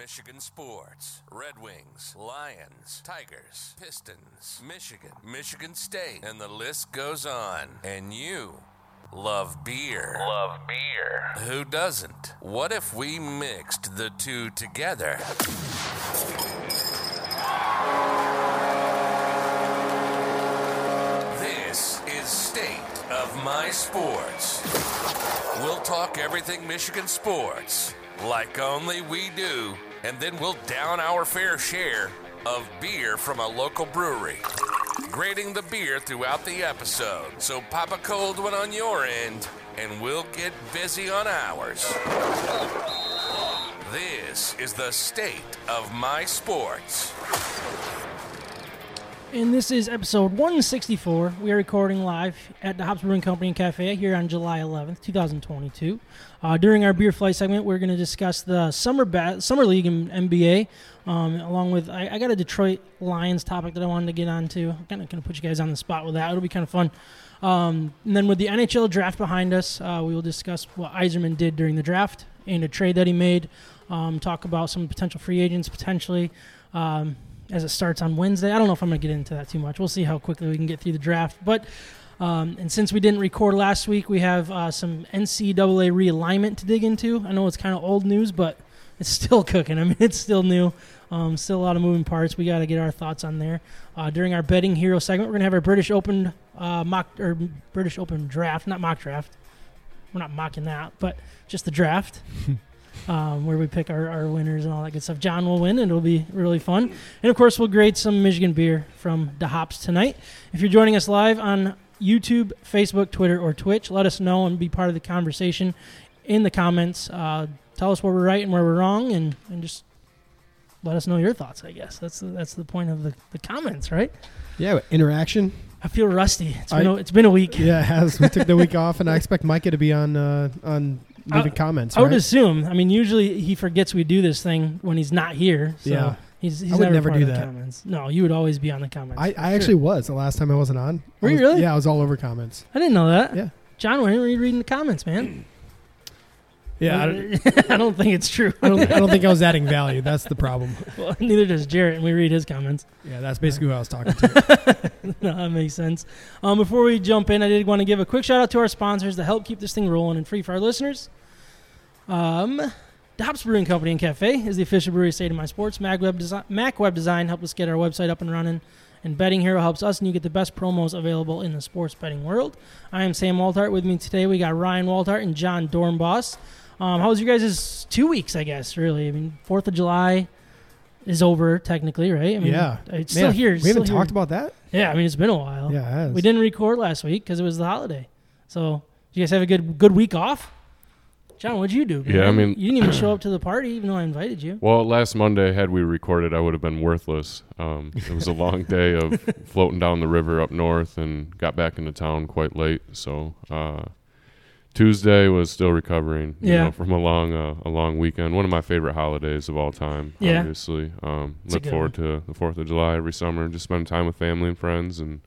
Michigan sports. Red Wings, Lions, Tigers, Pistons, Michigan, Michigan State, and the list goes on. And you love beer. Love beer. Who doesn't? What if we mixed the two together? This is State of My Sports. We'll talk everything Michigan sports, like only we do, and then we'll down our fair share of beer from a local brewery. Grading the beer throughout the episode, so pop a cold one on your end, and we'll get busy on ours. This is the State of My Sports. And this is episode 164. We are recording live at the Hops Brewing Company and Cafe here on July 11th, 2022. Uh, during our beer flight segment, we're going to discuss the summer ba- summer league in NBA, um, along with I, I got a Detroit Lions topic that I wanted to get onto. I'm kind of going to put you guys on the spot with that. It'll be kind of fun. Um, and then with the NHL draft behind us, uh, we will discuss what Yzerman did during the draft and a trade that he made. Um, talk about some potential free agents potentially. Um, as it starts on Wednesday. I don't know if I'm going to get into that too much. We'll see how quickly we can get through the draft. But um, and since we didn't record last week, we have uh, some NCAA realignment to dig into. I know it's kind of old news, but it's still cooking. I mean, it's still new. Um, still a lot of moving parts. We got to get our thoughts on there. Uh, during our betting hero segment, we're going to have our British Open uh, mock or British Open draft, not mock draft. We're not mocking that, but just the draft. um, where we pick our, our winners and all that good stuff. John will win, and it'll be really fun. And of course, we'll grade some Michigan beer from the hops tonight. If you're joining us live on YouTube, Facebook, Twitter, or Twitch, let us know and be part of the conversation in the comments. Uh, tell us where we're right and where we're wrong, and, and just let us know your thoughts. I guess that's the, that's the point of the, the comments, right? Yeah, interaction. I feel rusty. It's been, I- a, it's been a week. Yeah, it has we took the week off, and I expect Micah to be on uh, on leaving I- comments. I would right? assume. I mean, usually he forgets we do this thing when he's not here. So Yeah. he's, he's I would never, never do the that. Comments. No, you would always be on the comments. I, I sure. actually was the last time I wasn't on. Were you really? Yeah, I was all over comments. I didn't know that. Yeah. John, why were you reading the comments, man? Yeah, I, I don't think it's true. I don't. I don't think I was adding value. That's the problem. well, neither does Jarrett, and we read his comments. Yeah, that's basically who I was talking to. no, that makes sense. Um, before we jump in, I did want to give a quick shout out to our sponsors to help keep this thing rolling and free for our listeners. Um, Hops Brewing Company and Cafe is the official brewery of State of My Sports. Mac Web, Desi- Mac Web Design helped us get our website up and running. And Betting Hero helps us, and you get the best promos available in the sports betting world. I am Sam Waltart. With me today, we got Ryan Waltart and John Dornboss. Um, how was your guys' two weeks, I guess, really? I mean, 4th of July is over, technically, right? I mean, yeah, It's still Man, here. We it's haven't still talked here. about that. Yeah, I mean, it's been a while. Yeah, it has. We didn't record last week because it was the holiday. So, did you guys have a good good week off? John, what'd you do? Yeah, I mean- you didn't even show up to the party, even though I invited you. Well, last Monday, had we recorded, I would have been worthless. Um, it was a long day of floating down the river up north and got back into town quite late. So uh, Tuesday was still recovering you Yeah. know, from a long uh, a long weekend. One of my favorite holidays of all time, Yeah. obviously. Um, It's look forward to the 4th of July every summer and just spend time with family and friends and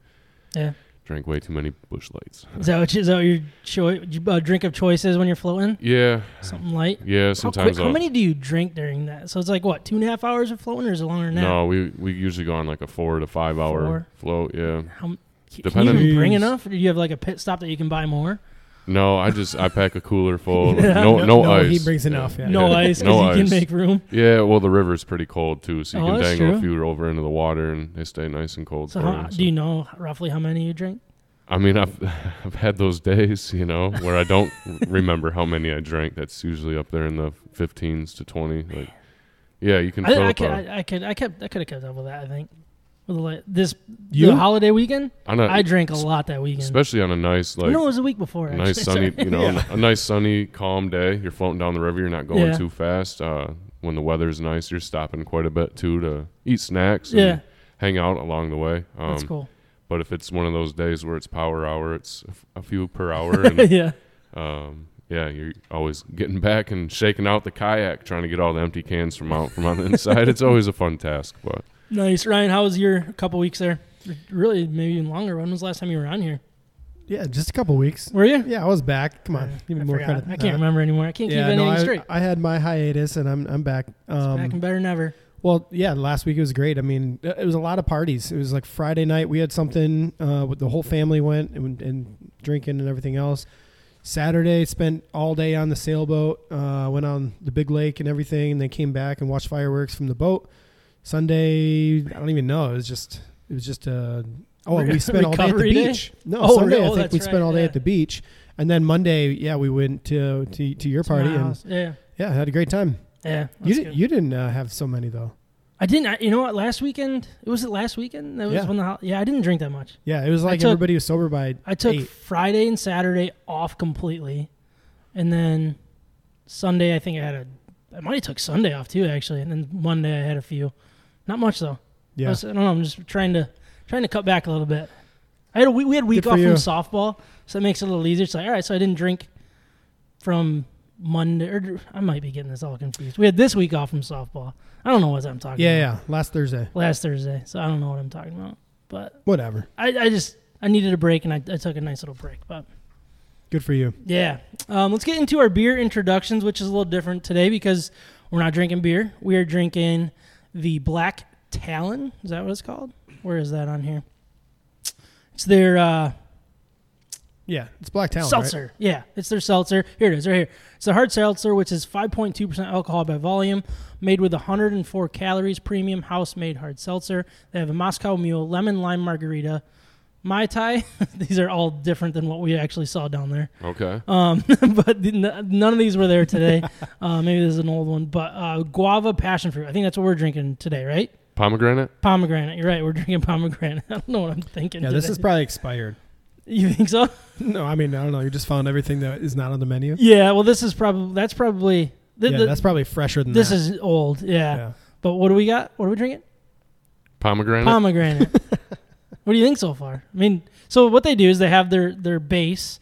Yeah, drank way too many Busch Lights. is that what, you, is that your cho- uh, drink of choice is when you're floating? Yeah, Something light. yeah, How, sometimes quick, how many do you drink during that? So it's like what two and a half hours of floating, or is it longer than that? No, we, we usually go on like a four to five hour float, yeah. How, can Depending- even bring enough? Or do you have like a pit stop that you can buy more? No, I just I pack a cooler full. Yeah. No, no, No, ice. he brings enough, yeah. No ice because no you can make room. Yeah, well, the river's pretty cold too, so you Oh, can dangle true. a few over into the water and they stay nice and cold So, for how, you. do you know roughly how many you drink? I mean, I've I've had those days, you know, where I don't remember how many I drank. That's usually up there in the 15s to 20. Like, yeah, you can I, fill I, up could, a, I, I could, I kept, I could have kept up with that. I think with the, la- this You? the holiday weekend. on a, I drank a lot that weekend. especially on a nice like no, it was a week before. a nice sunny, you know, a nice sunny, calm day. You're floating down the river. You're not going Yeah. too fast. Uh, when the weather's nice, you're stopping quite a bit too to eat snacks. And Yeah, hang out along the way. Um, that's cool. But if it's one of those days where it's power hour, it's a f- a few per hour, and yeah, um, yeah, you're always getting back and shaking out the kayak, trying to get all the empty cans from out from on the inside. It's always a fun task, but nice. Ryan, how was your couple weeks there? Really, maybe even longer. When was the last time you were on here? Yeah, just a couple weeks. Were you? Yeah, I was back. Come on, give me I more forgot. credit. I can't remember anymore. I can't Yeah, keep no, anything I, straight. I had my hiatus and I'm I'm back. Um, Back and better than ever. Well, yeah, last week it was great. I mean, uh, it was a lot of parties. It was like Friday night we had something. Uh, with the whole family went and, and drinking and everything else. Saturday spent all day on the sailboat. Uh, went on the big lake and everything, and then came back and watched fireworks from the boat. Sunday, I don't even know. It was just it was just a oh we spent all day at the recovery day? beach. No, Oh, Sunday no, I think we spent right, all day yeah. at the beach, and then Monday, yeah, we went to to, to your party and yeah, yeah, had a great time. yeah. You didn't you didn't uh, have so many though. I didn't. I, you know what? Last weekend, it was it last weekend. That was Yeah. when the yeah. I didn't drink that much. Yeah, it was like took- everybody was sober by I took eight. Friday and Saturday off completely, and then Sunday I think I had a. I might have took Sunday off too actually, and then Monday I had a few. Not much though. I, Yeah, was- I don't know. I'm just trying to trying to cut back a little bit. I had a we, we had a week Good off from softball, so it makes it a little easier. It's like all right, so I didn't drink from Monday. Or I might be getting this all confused. We had this week off from softball. I don't know what I'm talking yeah, about. yeah. Yeah. Last Thursday, Last Thursday, so I don't know what I'm talking about. But whatever. I, I just I needed a break and I, I took a nice little break. But Good for you. yeah, um, let's get into our beer introductions, which is a little different today because we're not drinking beer. We are drinking the Black Talon. Is that what it's called? Where is that on here? It's their uh, Yeah, it's Black Talon. seltzer. Yeah, it's their seltzer. Here it is, right here. It's a hard seltzer, which is 5.2% alcohol by volume, made with 104 calories, premium house made hard seltzer. They have a Moscow Mule, lemon lime margarita, Mai Tai. These are all different than what we actually saw down there. Okay. Um, but the- n- none of these were there today. uh, maybe this is an old one, but uh, guava passion fruit. I think that's what we're drinking today, right? Pomegranate. Pomegranate. You're right. We're drinking pomegranate. I don't know what I'm thinking. Right? Yeah, this is probably expired. You think so? No, I mean I don't know. You just found everything that is not on the menu. Yeah. Well, this is probably that's probably the, yeah, the- that's probably fresher than this that. is old. Yeah. yeah. But what do we got? What are we drinking? Pomegranate. Pomegranate. What do you think so far? I mean, so what they do is they have their their base,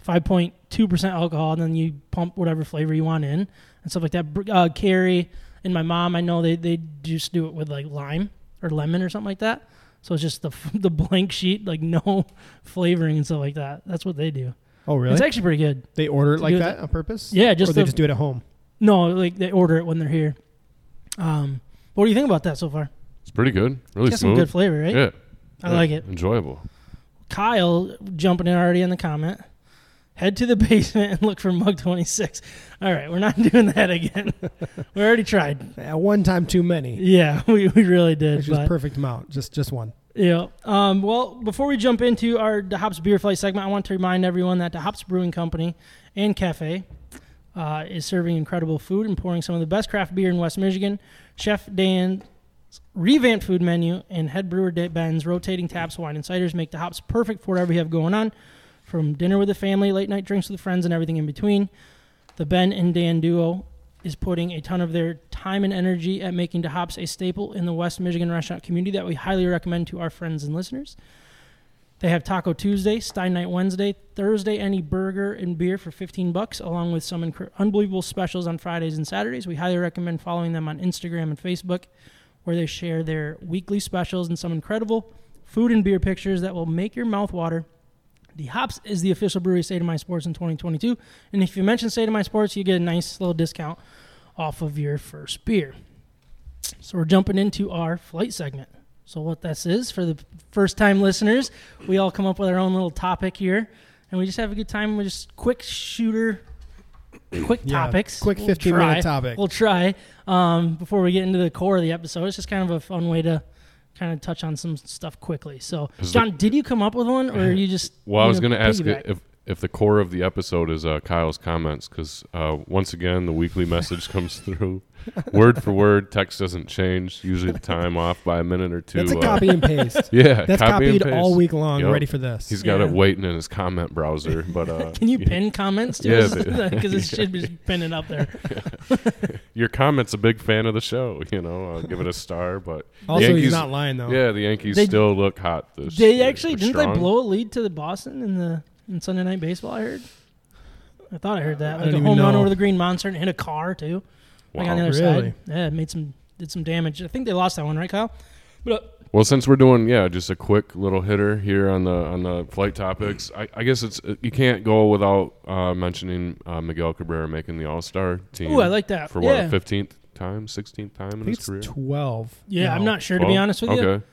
five point two percent alcohol, and then you pump whatever flavor you want in and stuff like that. Br- Uh, Carrie and my mom, I know they they just do it with like lime or lemon or something like that. So it's just the the blank sheet, like no flavoring and stuff like that. That's what they do. oh really? It's actually pretty good. they order it like that the- on purpose? Yeah, just or they the- just do it at home. No, like they order it when they're here. Um, what do you think about that so far? It's pretty good. Really Got some good flavor, right? Yeah. I Yeah, like it. Enjoyable. Kyle jumping in already in the comment. Head to the basement and look for mug 26. All right, we're not doing that again. we already tried. At one time too many. Yeah, we, we really did. Which is perfect amount. Just just one. yeah. Um, well, before we jump into our the Hops Beer Flight segment, I want to remind everyone that the Hops Brewing Company and Cafe uh, is serving incredible food and pouring some of the best craft beer in West Michigan. Chef Dan's revamped food menu and head brewer Ben's rotating taps, wine, and ciders make the hops perfect for whatever you have going on, from dinner with the family, late night drinks with friends, and everything in between. The Ben and Dan duo is putting a ton of their time and energy at making the hops a staple in the West Michigan restaurant community that we highly recommend to our friends and listeners. They have Taco Tuesday, Stein Night Wednesday, Thursday any burger and beer for 15 bucks, along with some unbelievable specials on Fridays and Saturdays. We highly recommend following them on Instagram and Facebook, where they share their weekly specials and some incredible food and beer pictures that will make your mouth water. The Hops is the official brewery State of My Sports in 2022, and if you mention State of My Sports, you get a nice little discount off of your first beer. So we're jumping into our flight segment. So what this is for the first time listeners, we all come up with our own little topic here, and we just have a good time. We just quick shooter, quick Yeah, topics. quick We'll 15 try. minute topic. We'll try um, before we get into the core of the episode. It's just kind of a fun way to kind of touch on some stuff quickly. So, Is John, did you come up with one, or you just? Well, I was going to ask if if the core of the episode is uh, Kyle's comments because uh, once again the weekly message comes through word for word. Text doesn't change. Usually the time off by a minute or two. That's a uh, copy and paste. Yeah, That's copy and copied paste. all week long, Yep. ready for this. He's got it waiting in his comment browser. But uh, Can you y- pin comments to Yeah, us? Because it should be pinning up there. your comment's a big fan of the show. You know, I'll give it a star. But also, Yankees, he's not lying though. Yeah, the Yankees They- still look hot. This They actually didn't they blow a lead to the Boston in the in Sunday Night Baseball. I heard. I thought I heard that. I Like don't a even home run know. over the Green Monster and hit a car too. Like on the Wow. other Really? side. Yeah, it made some did some damage. I think they lost that one, right, Kyle? But uh, Well, since we're doing yeah, just a quick little hitter here on the on the flight topics, I, I guess it's you can't go without uh, mentioning uh, Miguel Cabrera making the All Star team. Ooh, I like that. for yeah. what fifteenth time, sixteenth time I in think his it's career. twelve. Yeah, I'm No. not sure to be 12? honest with you. Okay.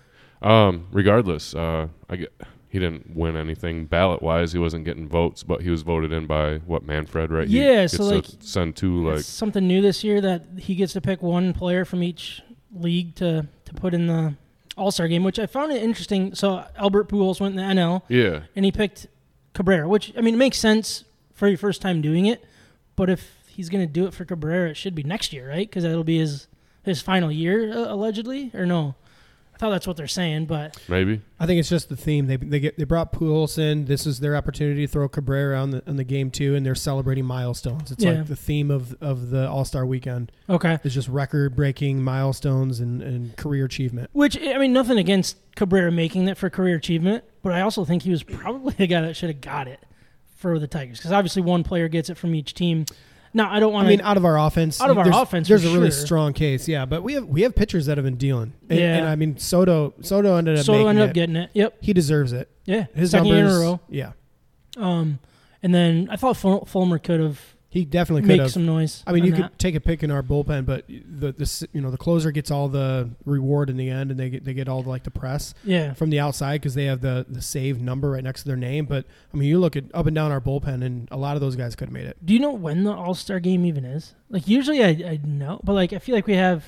Um, regardless, uh, I get, he didn't win anything ballot wise. He wasn't getting votes, but he was voted in by what Manfred, right? Yeah, so, to like, send two like something new this year that he gets to pick one player from each league to to put in the All Star game, which I found it interesting. So Albert Pujols went in the NL yeah. and he picked Cabrera, which I mean it makes sense for your first time doing it. But if he's going to do it for Cabrera, it should be next year, right? Because that'll be his his final year uh, allegedly, or no? I thought that's what they're saying, but Maybe. I think it's just the theme. They they get they brought Pujols in. This is their opportunity to throw Cabrera on the on the game too, and they're celebrating milestones. It's Yeah. like the theme of of the All Star Weekend. okay. It's just record breaking milestones and, and career achievement. Which I mean, nothing against Cabrera making that for career achievement, but I also think he was probably the guy that should have got it for the Tigers because obviously one player gets it from each team. Now I don't want. I mean, out of our offense, Out of our there's, offense, there's a really sure. strong case. Yeah, but we have we have pitchers that have been dealing. And, Yeah. and I mean, Soto Soto ended up Soto ended up it. getting it. Yep. he deserves it. Yeah. His Second numbers, year in a row. Yeah, Um, and then I thought Ful- Fulmer could have he definitely could make have. some noise. I mean, you that. could take a pick in our bullpen, but the the you know the closer gets all the reward in the end, and they get they get all the, like the press Yeah. from the outside because they have the the save number right next to their name. But I mean, you look at up and down our bullpen, and a lot of those guys could have made it. Do you know when the All Star game even is? Like usually I, I know, but like I feel like we have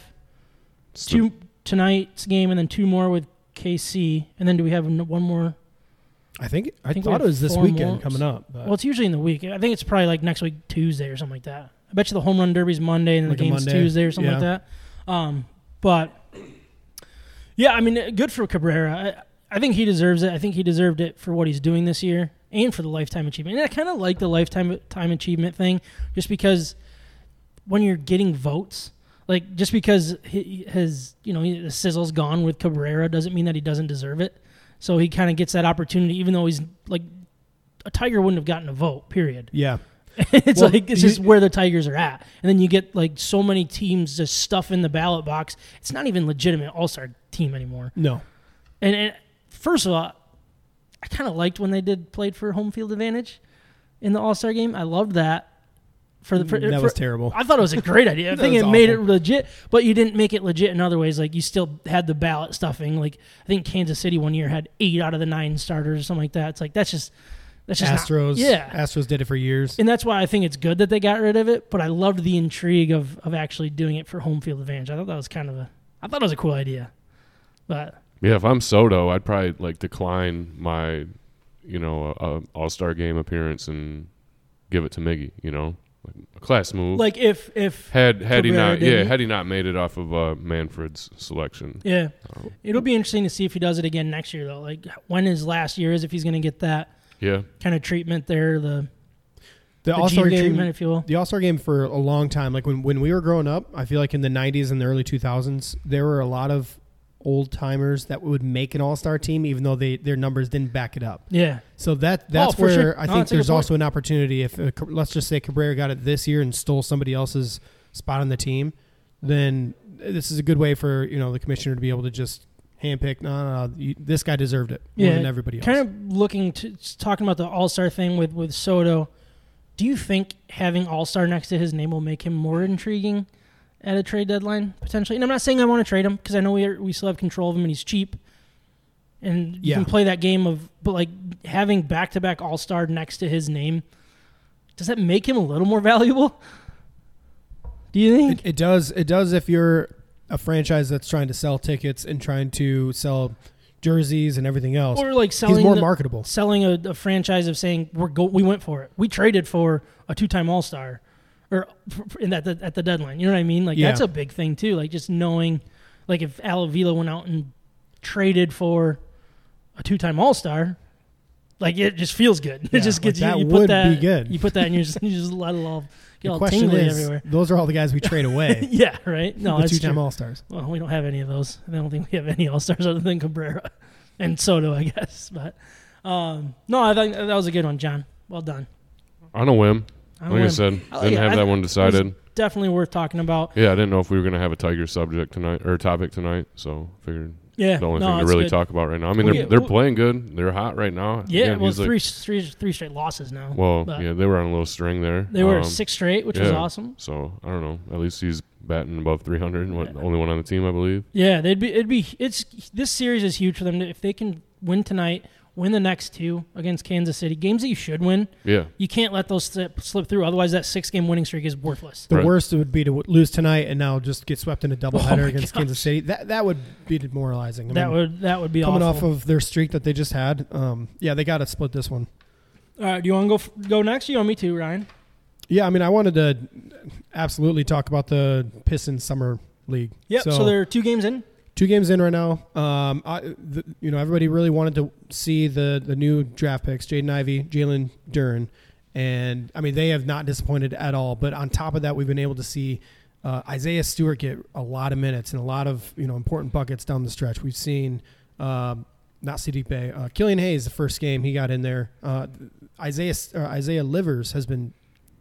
It's the- two tonight's game and then two more with KC, and then do we have one more? I think I, think we thought it was this weekend more. coming up. Well, it's usually in the week. I think it's probably like next week Tuesday or something like that. I bet you the home run derby's Monday and Like the game's Tuesday or something like that. Um, but yeah, I mean, good for Cabrera. I, I think he deserves it. I think he deserved it for what he's doing this year and for the lifetime achievement. And I kind of like the lifetime time achievement thing, just because when you're getting votes, like just because he, his you know the sizzle's gone with Cabrera doesn't mean that he doesn't deserve it. So he kind of gets that opportunity, even though he's like a Tiger wouldn't have gotten a vote. Period. yeah, it's Well, like it's you- just where the Tigers are at, and then you get like so many teams just stuff in the ballot box. It's not even legitimate All Star team anymore. no, And, and first of all, I kind of liked when they did played for home field advantage in the All Star game. I loved that. For the for, that for- was terrible. I thought it was a great idea. I think it was made it legit, but you didn't make it legit in other ways. Like you still had the ballot stuffing. Like I think Kansas City one year had eight out of the nine starters or something like that. It's like that's just that's just not- Astros, yeah, Astros did it for years. and that's why I think it's good that they got rid of it. But I loved the intrigue of of actually doing it for home field advantage. I thought that was kind of a I thought it was a cool idea. But Yeah, if I'm Soto, I'd probably like decline my, you know, uh, All Star game appearance and give it to Miggy. You know, like a class move. like if if had had he not, yeah, didn't- had he not made it off of uh, Manfred's selection. yeah, Um, it'll be interesting to see if he does it again next year though. Like when his last year is, if he's going to get that yeah, kind of treatment there, the, The the All Star game, treatment, if you will. the All Star game for a long time. Like when when we were growing up, I feel like in the '90s and the early 2000s, there were a lot of old timers that would make an All Star team, even though they their numbers didn't back it up. Yeah, So that that's Oh, where sure. I No, think there's also an opportunity. If uh, let's just say Cabrera got it this year and stole somebody else's spot on the team, then this is a good way for you know the commissioner to be able to just handpick. No, no, no you, this guy deserved it more Yeah, than everybody else. kind of looking to talking about the All Star thing with with Soto. Do you think having All Star next to his name will make him more intriguing at a trade deadline potentially? And I'm not saying I want to trade him because I know we are, we still have control of him and he's cheap, and you Yeah. can play that game of. But like having back to back All Star next to his name, does that make him a little more valuable? Do you think? It, it does. It does if you're a franchise that's trying to sell tickets and trying to sell jerseys and everything else. or like selling He's more the- marketable. selling a, a franchise of saying we're go we went for it. We traded for a two time All Star, or f- f- in that at the deadline. You know what I mean? Like Yeah. that's a big thing too. Like just knowing, like if Al Avila went out and traded for a two time All Star. Like it just feels good. Yeah, it just like gets that you. You would put that. be good. You put that, and you just you just let it all get The all question tingly is, everywhere. those are all the guys we trade away. yeah, right. No, the that's two-time. All Stars. Well, we don't have any of those. I don't think we have any All Stars other than Cabrera and Soto, I guess. But um, no, I think that was a good one, John. Well done. on a whim. Like I win. said, I like didn't have I- that one decided. Definitely worth talking about. Yeah, I didn't know if we were gonna have a Tiger subject tonight or topic tonight, so figured Yeah, the only no, thing to really good. talk about right now. I mean, Well, they're yeah, they're well- playing good. They're hot right now. Yeah, Again, well, he's like- three, three, three straight losses now. well, yeah, they were on a little string there. they were Um, six straight, which was awesome. So I don't know. At least he's batting above 300. What, the only one on the team, I believe. Yeah, they'd be. It'd be. It's this series is huge for them if they can win tonight, win the next two against Kansas City, games that you should win. Yeah, You can't let those slip, slip through. Otherwise, that six game winning streak is worthless. The Right. worst would be to w- lose tonight and now just get swept in a doubleheader Oh against gosh. Kansas City. That that would be demoralizing. I that mean, would that would be coming awful. off of their streak that they just had. Um, yeah, they got to split this one. All right, do you want to go f- go next? You want me to, Ryan? Yeah, I mean, I wanted to absolutely talk about the Pistons Summer League. Yep. So, they're two games in. Two games in right now. Um, I, the, you know, everybody really wanted to see the the new draft picks: Jaden Ivey, Jalen Duren, and I mean they have not disappointed at all. But on top of that, we've been able to see uh, Isaiah Stewart get a lot of minutes and a lot of you know important buckets down the stretch. We've seen. Um, not Saddiq Bey. Uh, Killian Hayes, the first game he got in there. Uh, Isaiah uh, Isaiah Livers has been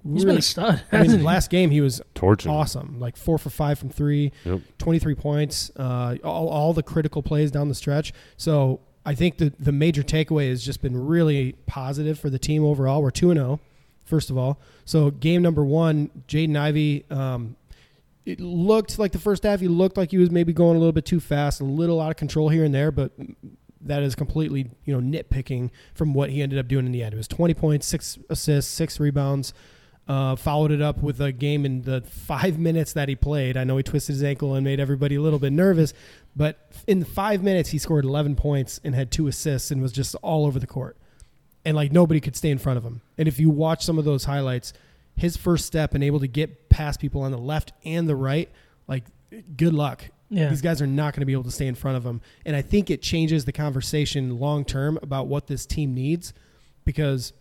He's really been a stud. I mean, last game he was torching. awesome. Like four for five from three, Yep. 23 points, uh, all, all the critical plays down the stretch. So I think the, the major takeaway has just been really positive for the team overall. We're 2 0, first of all. So game number one, Jaden Ivey, um, it looked like the first half, he looked like he was maybe going a little bit too fast, a little out of control here and there, but that is completely, you know, nitpicking from what he ended up doing in the end. It was 20 points, six assists, six rebounds. Uh, followed it up with a game in the five minutes that he played. I know he twisted his ankle and made everybody a little bit nervous, but in five minutes he scored 11 points and had two assists and was just all over the court. And like nobody could stay in front of him. And if you watch some of those highlights, his first step and able to get past people on the left and the right, like good luck. Yeah. These guys are not going to be able to stay in front of him. And I think it changes the conversation long term about what this team needs because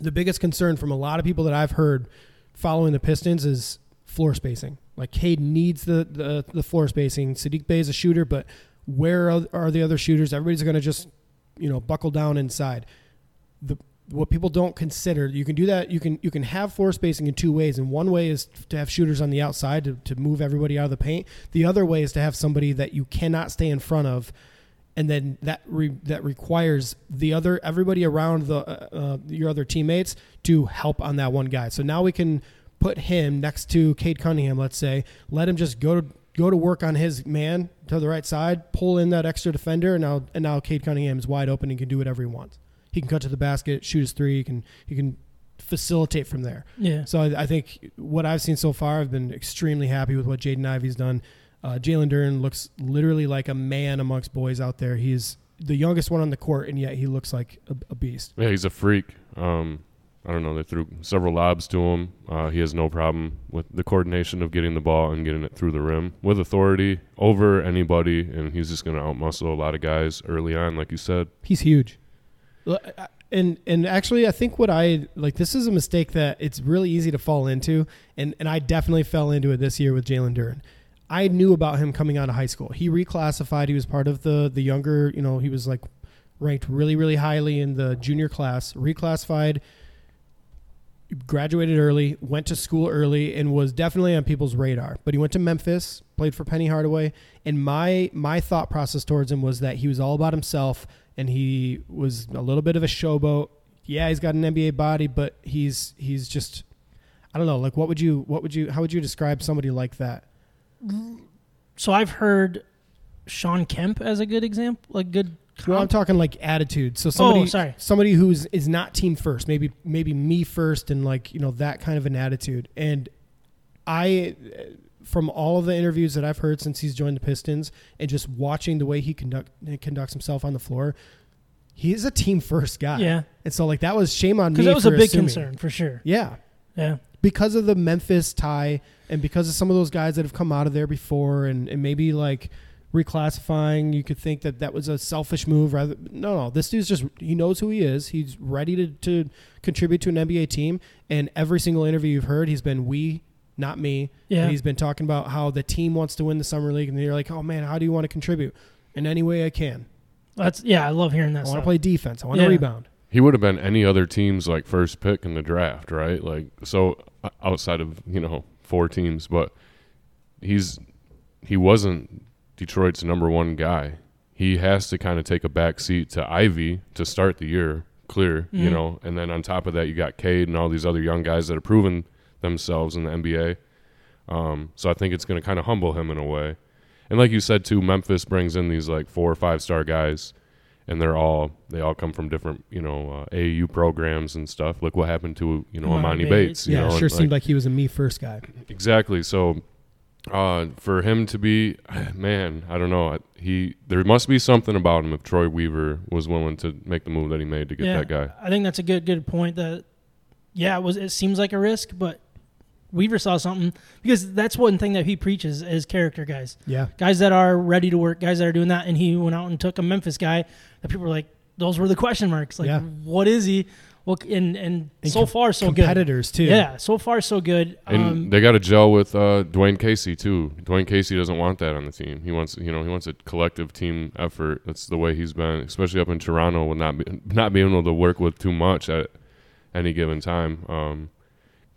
the biggest concern from a lot of people that I've heard following the Pistons is floor spacing. Like Cade needs the, the, the floor spacing. Saddiq Bey is a shooter, but where are, the other shooters? Everybody's going to just, you know, buckle down inside. The what people don't consider, you can do that. You can you can have floor spacing in two ways, and one way is to have shooters on the outside to, to move everybody out of the paint. The other way is to have somebody that you cannot stay in front of and then that re, that requires the other everybody around the uh, uh, your other teammates to help on that one guy. So now we can put him next to Cade Cunningham, let's say, let him just go to go to work on his man to the right side, pull in that extra defender, and now and now Cade Cunningham is wide open and can do whatever he wants. He can cut to the basket, shoot his three, he can he can facilitate from there. yeah. So I, I think what I've seen so far, I've been extremely happy with what Jaden Ivey's done. Uh, Jalen Duren looks literally like a man amongst boys out there. He's the youngest one on the court, and yet he looks like a, a beast. Yeah, he's a freak. Um, I don't know. They threw several lobs to him. Uh, he has no problem with the coordination of getting the ball and getting it through the rim with authority over anybody, and he's just going to outmuscle a lot of guys early on, like you said. He's huge. And and actually, I think what I like this is a mistake that it's really easy to fall into, and and I definitely fell into it this year with Jalen Duren. I knew about him coming out of high school. He reclassified. He was part of the the younger. You know, he was like ranked really really highly in the junior class. Reclassified. Graduated early, went to school early, and was definitely on people's radar. But he went to Memphis, played for Penny Hardaway, and my my thought process towards him was that he was all about himself, and he was a little bit of a showboat. Yeah, he's got an NBA body, but he's he's just I don't know. Like, what would you what would you how would you describe somebody like that? So I've heard Shawn Kemp as a good example, like good. Well, I'm talking like attitude. So somebody, Oh, sorry. somebody who's is not team first, maybe maybe me first, and like you know that kind of an attitude. And I, from all of the interviews that I've heard since he's joined the Pistons, and just watching the way he conduct conducts himself on the floor, he's a team first guy. Yeah. And so like that was shame on me because that was a big assuming. concern for sure. Yeah, Yeah. Because of the Memphis tie and because of some of those guys that have come out of there before and, and maybe like reclassifying, you could think that that was a selfish move rather. No, no, this dude's just, he knows who he is. He's ready to, to contribute to an NBA team. And every single interview you've heard, he's been we, not me. Yeah. And he's been talking about how the team wants to win the Summer League. And you're like, oh man, how do you want to contribute? In any way I can. That's yeah. I love hearing that. I want to play defense. I want Yeah. to rebound. He would have been any other team's like first pick in the draft, right? Like so outside of you know four teams, but he's he wasn't Detroit's number one guy. he has to kind of take a back seat to Ivey to start the year clear, you Mhm. know. And then on top of that, you got Cade and all these other young guys that have proven themselves in the NBA. Um, so I think it's going to kind of humble him in a way. And like you said too, Memphis brings in these like four or five star guys, and they're all they all come from different you know uh, AAU programs and stuff. Look what happened to you know Emoni Emoni Bates. Yeah, know, and, sure like- seemed like he was a me first guy. Exactly. So, uh, for him to be, man, I don't know. He there must be something about him if Troy Weaver was willing to make the move that he made to get yeah, that guy. I think that's a good good point. That yeah, it was it seems like a risk, but Weaver saw something because that's one thing that he preaches is character guys, Yeah, guys that are ready to work, guys that are doing that. And he went out and took a Memphis guy that people were like, those were the question marks. Like, Yeah. what is he? What and and, And so com- far so good. competitors too. Yeah, so far so good. And Um, they got to gel with uh, Dwane Casey too. Dwane Casey doesn't want that on the team. He wants, you know, he wants a collective team effort. That's the way he's been, especially up in Toronto, with not be, not being able to work with too much at any given time. Um,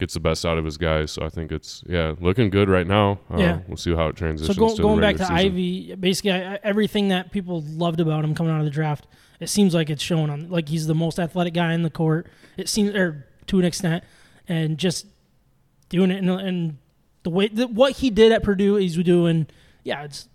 gets the best out of his guys. So I think it's yeah, looking good right now. Uh, Yeah. we'll see how it so transitions. go, to going back to season. Ivey, basically I, everything that people loved about him coming out of the draft, it seems like it's shown on. Like he's the most athletic guy in the court. It seems, or to an extent, and just doing it and, and the way the, what he did at Purdue, he's doing. Yeah, it's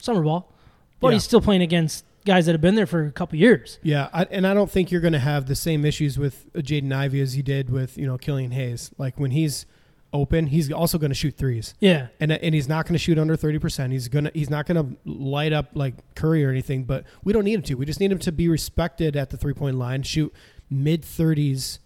summer ball, but Yeah. he's still playing against guys that have been there for a couple years. Yeah, I, and I don't think you're going to have the same issues with uh, Jaden Ivey as you did with you know Killian Hayes. Like when he's open, he's also going to shoot threes, Yeah, and and he's not going to shoot under thirty percent. He's gonna he's not going to light up like Curry or anything. But we don't need him to. We just need him to be respected at the three point line, shoot mid thirties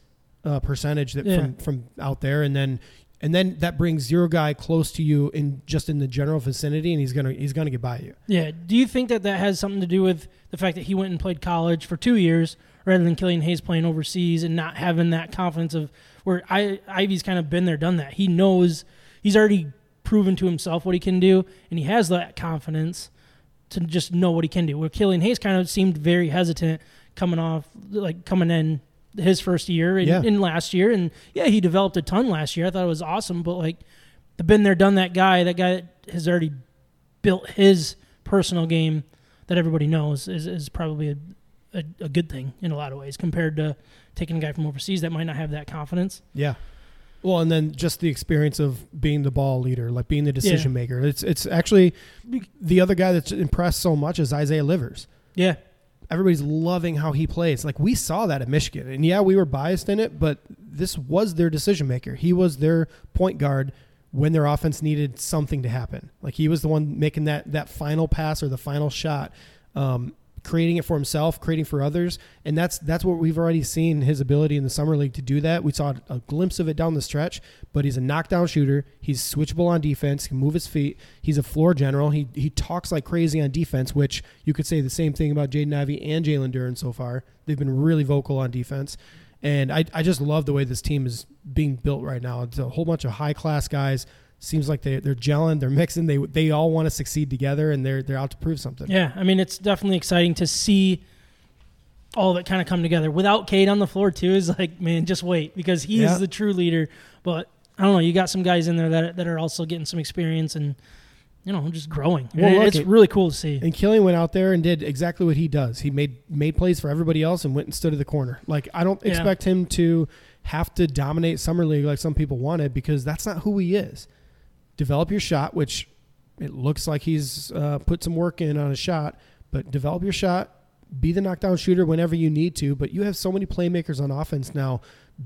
uh, percentage that Yeah. from from out there, and then. And then that brings your guy close to you in just in the general vicinity, and he's gonna he's gonna get by you. yeah. Do you think that that has something to do with the fact that he went and played college for two years rather than Killian Hayes playing overseas and not having that confidence of where I, Ivey's kind of been there, done that. He knows he's already proven to himself what he can do, and he has that confidence to just know what he can do. Where Killian Hayes kind of seemed very hesitant coming off, like coming in his first year in, Yeah. last year, and yeah, he developed a ton last year. I thought it was awesome, but like the been there, done that guy, that guy that has already built his personal game that everybody knows is, is probably a, a, a good thing in a lot of ways compared to taking a guy from overseas that might not have that confidence. Yeah. Well, and then just the experience of being the ball leader, like being the decision maker. It's it's actually the other guy that's impressed so much is Isaiah Livers. Yeah, Everybody's loving how he plays. Like we saw that at Michigan, and yeah, we were biased in it, but this was their decision maker. He was their point guard when their offense needed something to happen. Like he was the one making that that final pass or the final shot. Um, creating it for himself, creating for others, and that's that's what we've already seen his ability in the summer league to do that. We saw a glimpse of it down the stretch, but he's a knockdown shooter. He's switchable on defense, can move his feet. He's a floor general. He he talks like crazy on defense, which you could say the same thing about Jaden Ivey and Jalen Duren so far. They've been really vocal on defense. And I, I just love the way this team is being built right now. It's a whole bunch of high class guys. Seems like they they're gelling, they're mixing. They they all want to succeed together, and they're they're out to prove something. yeah. I mean, it's definitely exciting to see all that kind of come together. Without Cade on the floor too, is like, man, just wait because he Yeah. is the true leader. But I don't know, you got some guys in there that that are also getting some experience and you know just growing. Well, look, it's it- really cool to see. And Killian went out there and did exactly what he does. He made made plays for everybody else and went and stood at the corner. Like I don't Yeah. expect him to have to dominate summer league like some people wanted because that's not who he is. Develop your shot, which it looks like he's uh, put some work in on a shot, but develop your shot. Be the knockdown shooter whenever you need to. But you have so many playmakers on offense now.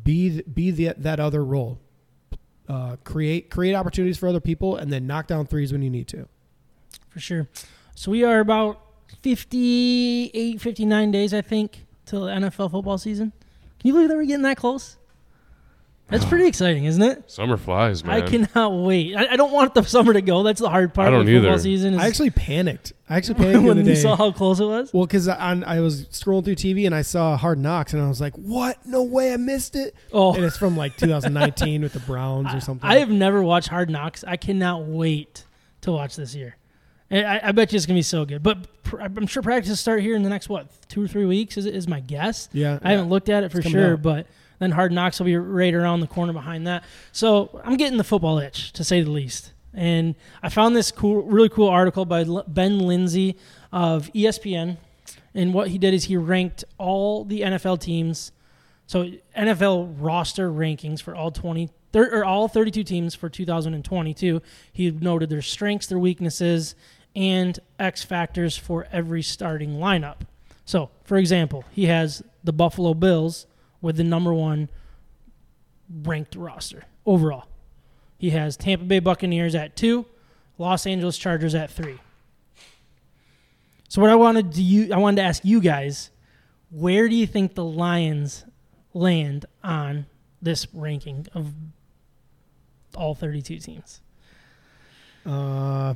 Be be the, that other role. Uh, create create opportunities for other people and then knock down threes when you need to. for sure. So we are about 58, 59 days, I think, till the NFL football season. Can you believe that we're getting that close? That's pretty exciting, isn't it? Summer flies, man. I cannot wait. I, I don't want the summer to go. That's the hard part I don't with football either. season. Is I actually panicked. I actually panicked the when other you day. saw how close it was. Well, because I, I was scrolling through TV and I saw Hard Knocks and I was like, "What? No way! I missed it!" Oh, And it's from like 2019 with the Browns or something. I have never watched Hard Knocks. I cannot wait to watch this year. I, I bet you it's gonna be so good. But pr- I'm sure practices start here in the next what two or three weeks is is my guess. yeah, I haven't looked at it for sure, out. but then Hard Knocks will be right around the corner behind that. So I'm getting the football itch, to say the least. And I found this cool, really cool article by Ben Lindsay of ESPN, and what he did is he ranked all the NFL teams, so NFL roster rankings for all twenty or all thirty two teams for two thousand and twenty two. He noted their strengths, their weaknesses, and X factors for every starting lineup. So, for example, he has the Buffalo Bills with the number one ranked roster overall. He has Tampa Bay Buccaneers at two, Los Angeles Chargers at three. So what I wanted to you I wanted to ask you guys, where do you think the Lions land on this ranking of all 32 teams? Uh,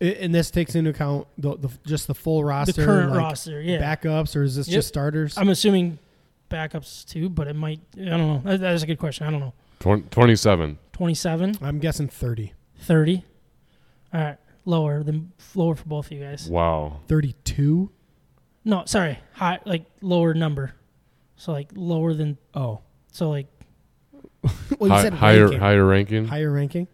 and this takes into account the, the just the full roster, the current like roster, yeah. backups, or is this Yep. just starters? I'm assuming backups too, but it might I don't know. That- That's a good question. I don't know. Twen- 27. 27, I'm guessing 30. 30. All right, lower than lower for both of you guys. Wow. 32? No, sorry, high like lower number. So like lower than Oh. so like Well, you Hi- said higher ranking. higher ranking Higher ranking?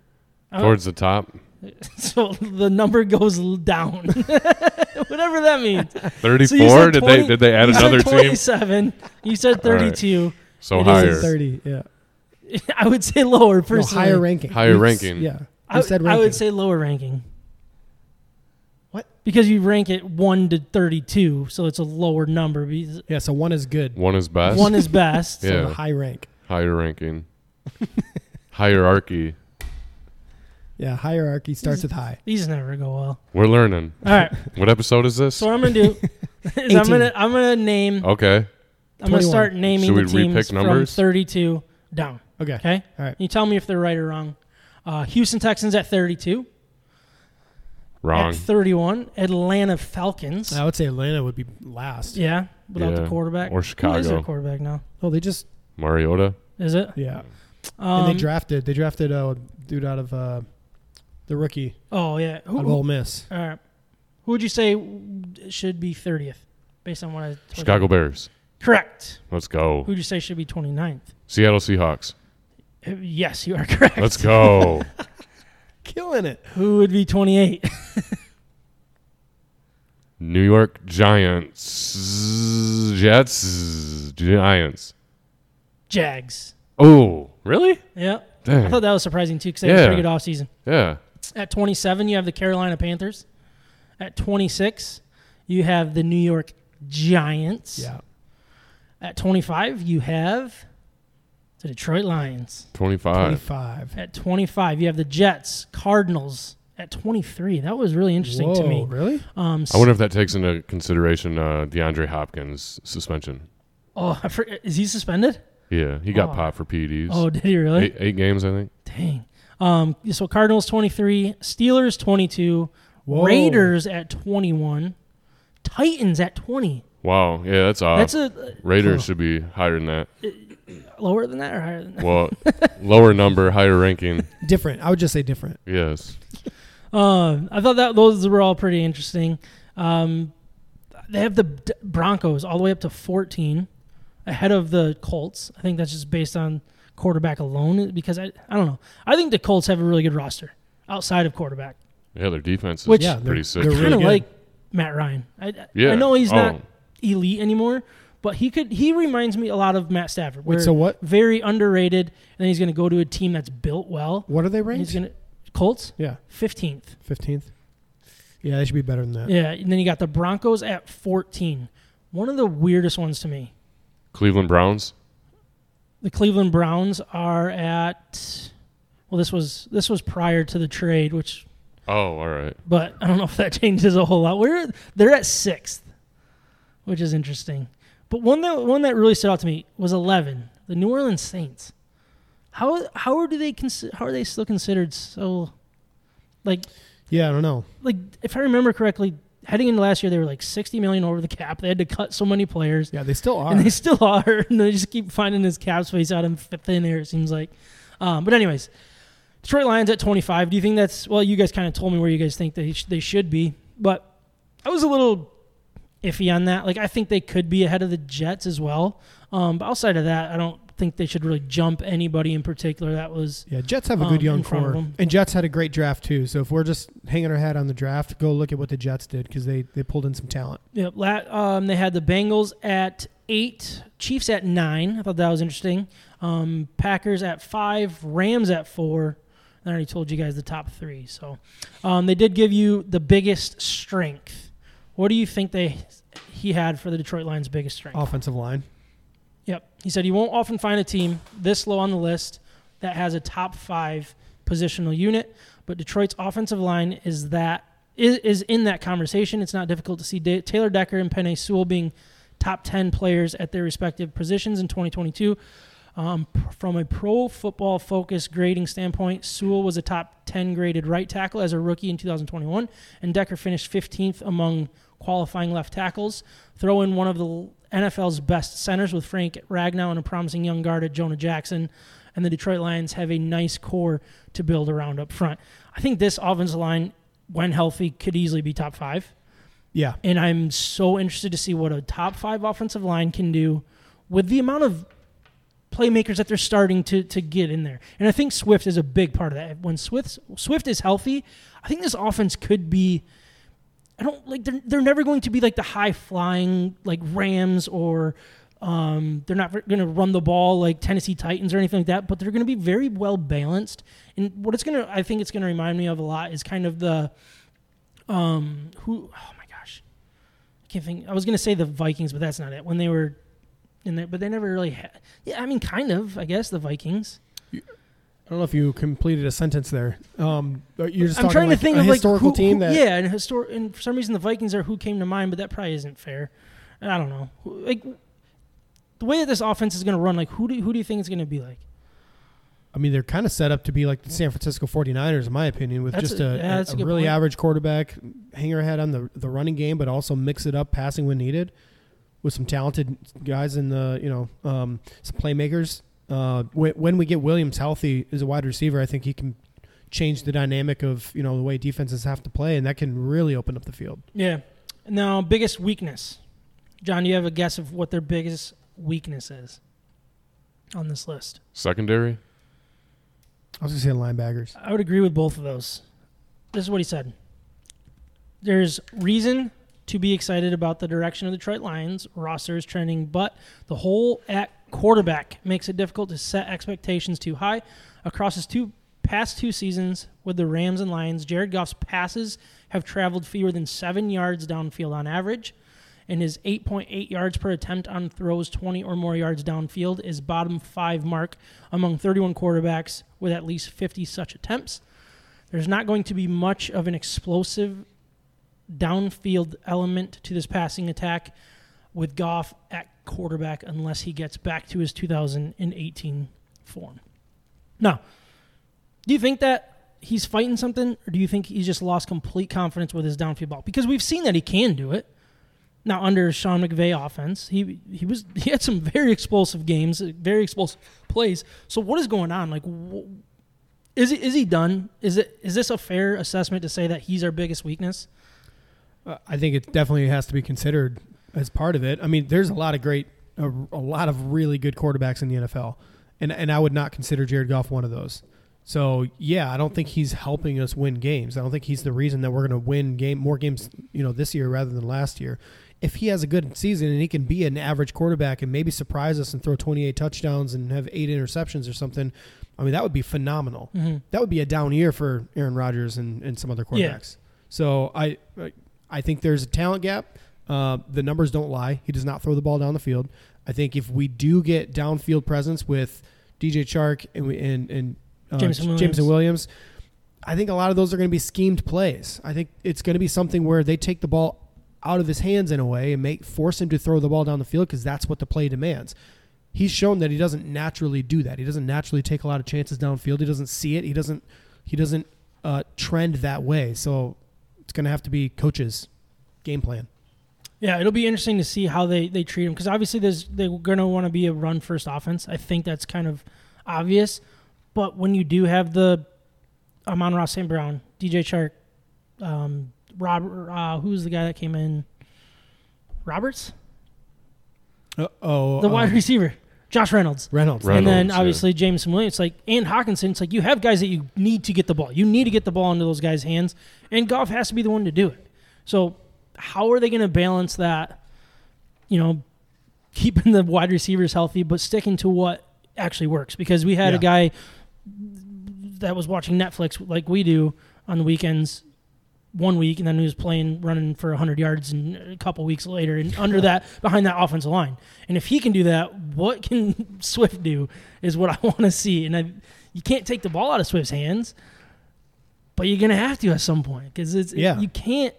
towards the top. so the number goes down. Whatever that means. 34. said did 20 they did they add you said another team? 27. You said All right. 32. So It is higher. 30, yeah. I would say lower No, higher ranking. Higher You s- ranking. Yeah. I, You said I would say lower ranking. What? Because you rank it 1 to 32, so it's a lower number. Yeah, so one is good. One is best. One is best. So Yeah. high rank. higher ranking. Hierarchy. Yeah, hierarchy starts with high. These never go well. We're learning. All right. What episode is this? So what I'm gonna do is I'm 18. gonna I'm gonna name Okay. I'm gonna 21. start naming Should we the teams repick from 32 down. Okay. Okay. All right. You tell me if they're right or wrong. Uh, Houston Texans at 32. Wrong. At 31, Atlanta Falcons. I would say Atlanta would be last. Yeah, without the Yeah, quarterback. or Who is Chicago. their quarterback now? Oh, they just Mariota. Is it? yeah. Um, and they drafted they drafted a dude out of uh, the rookie oh yeah. Who, out of Ole Miss. all right. Who would you say should be 30th based on what I told you? Chicago Bears. Correct. Let's go. Who would you say should be 29th? Seattle Seahawks. Uh, Yes, you are correct. Let's go. Killing it. Who would be 28? New York Giants. Jets. Giants. Jags. Oh, really? Yeah. I Dang. thought that was surprising too because they had a Yeah. pretty good offseason. Yeah. At 27, you have the Carolina Panthers. At 26, you have the New York Giants. Yeah. At 25, you have the Detroit Lions. 25. 25. At 25, you have the Jets, Cardinals. At 23, that was really interesting to me. Really? Um, I wonder if that takes into consideration uh, DeAndre Hopkins' suspension. oh, I forget, is he suspended? Yeah, he got Oh. popped for PEDs. Oh, did he really? Eight, eight games, I think. Dang. Um, so Cardinals 23, Steelers 22, Whoa. Raiders at 21, Titans at 20. Wow. Yeah, that's odd. That's a Raiders should be higher than that. lower than that or higher than that? Well, lower number, higher ranking. Different. I would just say different. Yes. Um, I thought that those were all pretty interesting. Um, they have the D- Broncos all the way up to 14, ahead of the Colts. I think that's just based on quarterback alone because I I don't know. I think the Colts have a really good roster outside of quarterback. Yeah, their defense is Which- Yeah, pretty they're- sick. they're Kind of like Matt Ryan. I yeah. I know he's oh, not elite anymore, but he could he reminds me a lot of Matt Stafford. Wait, where so what? very underrated, and then he's going to go to a team that's built well. What are they And ranked? He's going to Colts yeah, 15th. 15th. Yeah, they should be better than that. Yeah, and then you got the Broncos at 14. One of the weirdest ones to me. Cleveland Browns. The Cleveland Browns are at well this was this was prior to the trade, which Oh, all right. but I don't know if that changes a whole lot. We're they're at 6th, which is interesting. But one that one that really stood out to me was 11, the New Orleans Saints. How how do they consi- how are they still considered so like Yeah, I don't know. like if I remember correctly, heading into last year they were like 60 million over the cap. They had to cut so many players. Yeah, they still are. and they still are. And they just keep finding this cap space out in thin air. It seems like. Um, but anyways, Detroit Lions at 25. Do you think that's well? You guys kind of told me where you guys think they sh- they should be, but I was a little iffy on that. Like I think they could be ahead of the Jets as well. Um, but outside of that, I don't think they should really jump anybody in particular. That was Yeah, Jets have a um, good young in core, and Jets had a great draft too. So if we're just hanging our hat on the draft, go look at what the Jets did because they they pulled in some talent. Yep. La- um, they had the Bengals at eight, Chiefs at nine. I thought that was interesting. Um, Packers at five, Rams at four. I already told you guys the top three. So um, they did give you the biggest strength. What do you think they he had for the Detroit Lions' biggest strength? Offensive line. Yep. He said you won't often find a team this low on the list that has a top five positional unit, but Detroit's offensive line is that is, is in that conversation. It's not difficult to see Taylor Decker and Penei Sewell being top ten players at their respective positions in 2022. Um, from a pro football focus grading standpoint, Sewell was a top 10 graded right tackle as a rookie in 2021, and Decker finished 15th among qualifying left tackles. Throw in one of the NFL's best centers with Frank Ragnow and a promising young guard at Jonah Jackson, and the Detroit Lions have a nice core to build around up front. I think this offensive line, when healthy, could easily be top five. Yeah, And I'm so interested to see what a top five offensive line can do with the amount of playmakers that they're starting to to get in there. And I think Swift is a big part of that. When Swift Swift is healthy, I think this offense could be I don't like they're they're never going to be like the high flying like Rams or um, they're not going to run the ball like Tennessee Titans or anything like that, but they're going to be very well balanced. And what it's going to, I think it's going to remind me of a lot is kind of the, um, who, oh my gosh, I can't think. I was going to say the Vikings, but that's not it. When they were in there, but they never really had. Yeah, I mean, kind of. I guess the Vikings. I don't know if you completed a sentence there. Um, you're just I'm talking trying like to think a of like historical team that yeah, and histor- and for some reason the Vikings are who came to mind, but that probably isn't fair. I don't know. Like the way that this offense is going to run, like who do who do you think it's going to be like? I mean, they're kind of set up to be like the San Francisco 49ers, in my opinion, with That's just a- a, yeah, a- a really point. average quarterback, hang your head on the, the running game, but also mix it up passing when needed with some talented guys in the, you know, um, some playmakers. Uh, when, when we get Williams healthy as a wide receiver, I think he can change the dynamic of, you know, the way defenses have to play, and that can really open up the field. Yeah. Now, biggest weakness. John, do you have a guess of what their biggest weakness is on this list? Secondary? I was going to say linebackers. I would agree with both of those. This is what he said. There's reason to be excited about the direction of the Detroit Lions. Roster is trending, but the hole at quarterback makes it difficult to set expectations too high. Across his two past two seasons with the Rams and Lions, Jared Goff's passes have traveled fewer than seven yards downfield on average, and his 8.8 yards per attempt on throws 20 or more yards downfield is bottom five mark among 31 quarterbacks with at least 50 such attempts. There's not going to be much of an explosive downfield element to this passing attack with Goff at quarterback unless he gets back to his 2018 form. Now, do you think that he's fighting something, or do you think he's just lost complete confidence with his downfield ball? Because we've seen that he can do it. Now, under Sean McVay offense, he he was he had some very explosive games, very explosive plays. So, what is going on? Like, wh- is he is he done? Is it is this a fair assessment to say that he's our biggest weakness? Uh, I think it definitely has to be considered as part of it. I mean, there's a lot of great, a, a lot of really good quarterbacks in the NFL, and and I would not consider Jared Goff one of those. So yeah, I don't think he's helping us win games. I don't think he's the reason that we're going to win game more games, you know, this year rather than last year. If he has a good season and he can be an average quarterback and maybe surprise us and throw 28 touchdowns and have eight interceptions or something, I mean that would be phenomenal. Mm-hmm. That would be a down year for Aaron Rodgers and, and some other Yeah. quarterbacks. So I I think there's a talent gap. Uh, the numbers don't lie. He does not throw the ball down the field. I think if we do get downfield presence with DJ Chark and we, and, and uh, Jameson Williams. Jameson Williams, I think a lot of those are going to be schemed plays. I think it's going to be something where they take the ball out of his hands in a way and make force him to throw the ball down the field because that's what the play demands. He's shown that he doesn't naturally do that. He doesn't naturally take a lot of chances downfield. He doesn't see it. He doesn't. He doesn't uh, trend that way. So it's going to have to be coaches' game plan. Yeah, it'll be interesting to see how they, they treat him because obviously there's they're going to want to be a run first offense. I think that's kind of obvious. But when you do have the Amon-Ra St. Brown, DJ Chark, um, Robert, uh, who's the guy that came in? Roberts, Uh, oh, the wide receiver. Josh Reynolds. Reynolds. Reynolds. and then yeah. obviously Jameson Williams, It's like and Hockenson. It's like you have guys that you need to get the ball. You need to get the ball into those guys' hands, and Goff has to be the one to do it. So how are they going to balance that? You know, keeping the wide receivers healthy, but sticking to what actually works. Because we had a guy that was watching Netflix like we do on the weekends. One week, and then he was playing, running for 100 yards, and a couple weeks later, and under that, behind that offensive line. And if he can do that, what can Swift do? Is what I want to see. And I, you can't take the ball out of Swift's hands, but you're gonna have to at some point because it's Yeah. you can't.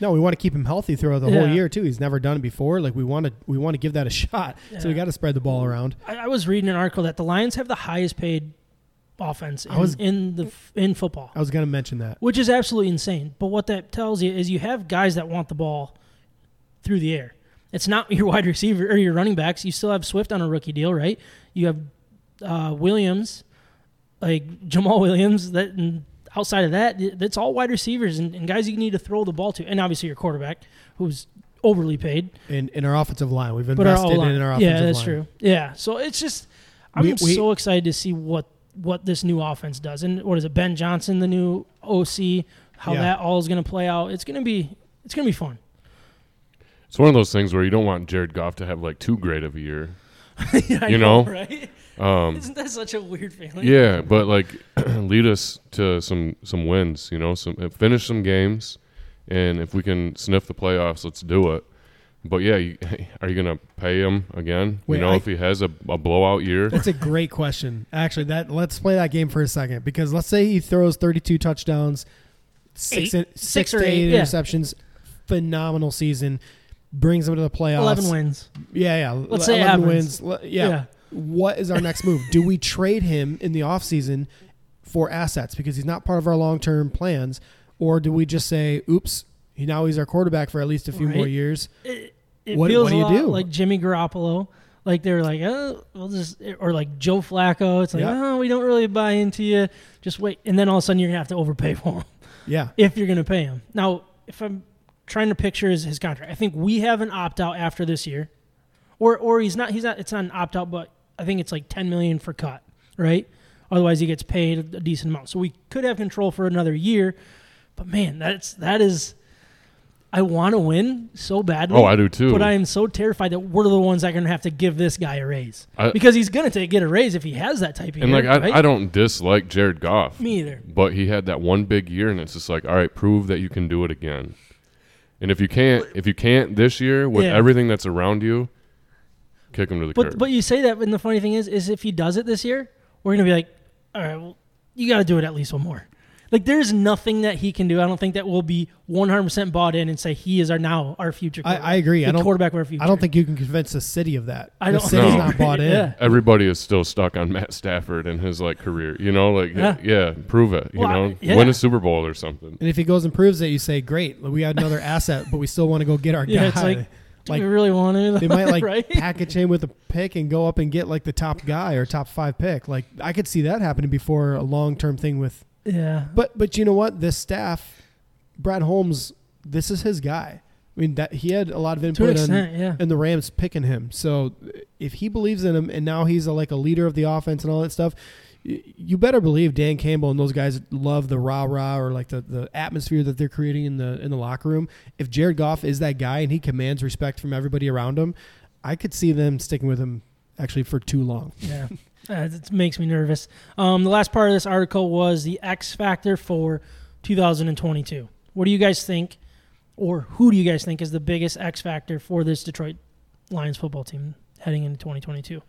No, we want to keep him healthy throughout the whole year too. He's never done it before. Like we want to, we want to give that a shot. So we got to spread the ball around. I, I was reading an article that the Lions have the highest paid offense in, was- in the in football. I was going to mention that. which is absolutely insane. But what that tells you is you have guys that want the ball through the air. It's not your wide receiver or your running backs. You still have Swift on a rookie deal, right? You have uh, Williams, like Jamaal Williams. That and outside of that, that's all wide receivers and, and guys you need to throw the ball to, and obviously your quarterback, who's overly paid. In in our offensive line, we've But our invested in our offensive yeah, that's line. true. Yeah, so it's just I'm We- we- so excited to see what what this new offense does, and what is it? Ben Johnson, the new OC, how Yeah. that all is going to play out. It's going to be it's going to be fun. It's one of those things where you don't want Jared Goff to have like too great of a year. Yeah, I You know? right? Um, Isn't that such a weird feeling? yeah, but like lead us to some some wins. You know, some uh, finish some games, and if we can sniff the playoffs, let's do it. But yeah, you, are you gonna pay him again? Wait, you know, I- if he has a, a blowout year, That's a great question. Actually, that let's play that game for a second because let's say he throws 32 touchdowns, six Eight- in- six six or to eight, eight yeah. interceptions, phenomenal season, brings them to the playoffs. Eleven wins. Yeah, yeah. Let's say 11 average. wins. Le- Yeah. Yeah. What is our next move? Do we trade him in the offseason for assets because he's not part of our long-term plans or do we just say, "Oops, he now he's our quarterback for at least a few more years." It, it What- feels what do you do? like Jimmy Garoppolo. Like they're like, oh, we'll just, or like Joe Flacco. It's like, Yeah. oh, we don't really buy into you. Just wait, and then all of a sudden you're gonna have to overpay for him. Yeah. if you're going to pay him. Now, if I'm trying to picture his, his contract, I think we have an opt out after this year, or or he's not. He's not. It's not an opt out, but I think it's like 10 million for cut, right? Otherwise, he gets paid a decent amount. So we could have control for another year. But man, that's that is. I want to win so badly. oh, I do too. But I am so terrified that we're the ones that are going to have to give this guy a raise I- because he's going to get a raise if he has that type of and year. like I, right? I don't dislike Jared Goff, Me either. but he had that one big year, and it's just like, all right, prove that you can do it again. And if you can't, if you can't this year with Yeah. everything that's around you, kick him to the But curb. but you say that, and the funny thing is, is if he does it this year, we're gonna be like, all right, well, you got to do it at least one more. Like there's nothing that he can do. I don't think that will be 100 percent bought in and say he is our now our future. I, quarterback. I agree. The I don't quarterback of our future. I don't think you can convince the city of that. I don't- The city's No. not bought in. Yeah. Everybody is still stuck on Matt Stafford and his like career. You know, like Yeah. yeah, prove it. You Well, I- know, yeah. win a Super Bowl or something. And if he goes and proves it, you say, "Great, we got another asset, but we still want to go get our Yeah, guy." it's like, do Like, we really want to? they might like right? package him with a pick and go up and get like the top guy or top five pick. Like I could see that happening before a long term thing with. Yeah. But but you know what? This staff, Brad Holmes, this is his guy. I mean that he had a lot of input on, extent, yeah. and the Rams picking him. So if he believes in him and now he's a, like a leader of the offense and all that stuff, you better believe Dan Campbell and those guys love the rah rah or like the, the atmosphere that they're creating in the in the locker room. If Jared Goff is that guy and he commands respect from everybody around him, I could see them sticking with him actually for too long. Yeah, it makes me nervous. Um, the last part of this article was the X factor for 2022. What do you guys think, or who do you guys think is the biggest X factor for this Detroit Lions football team heading into 2022?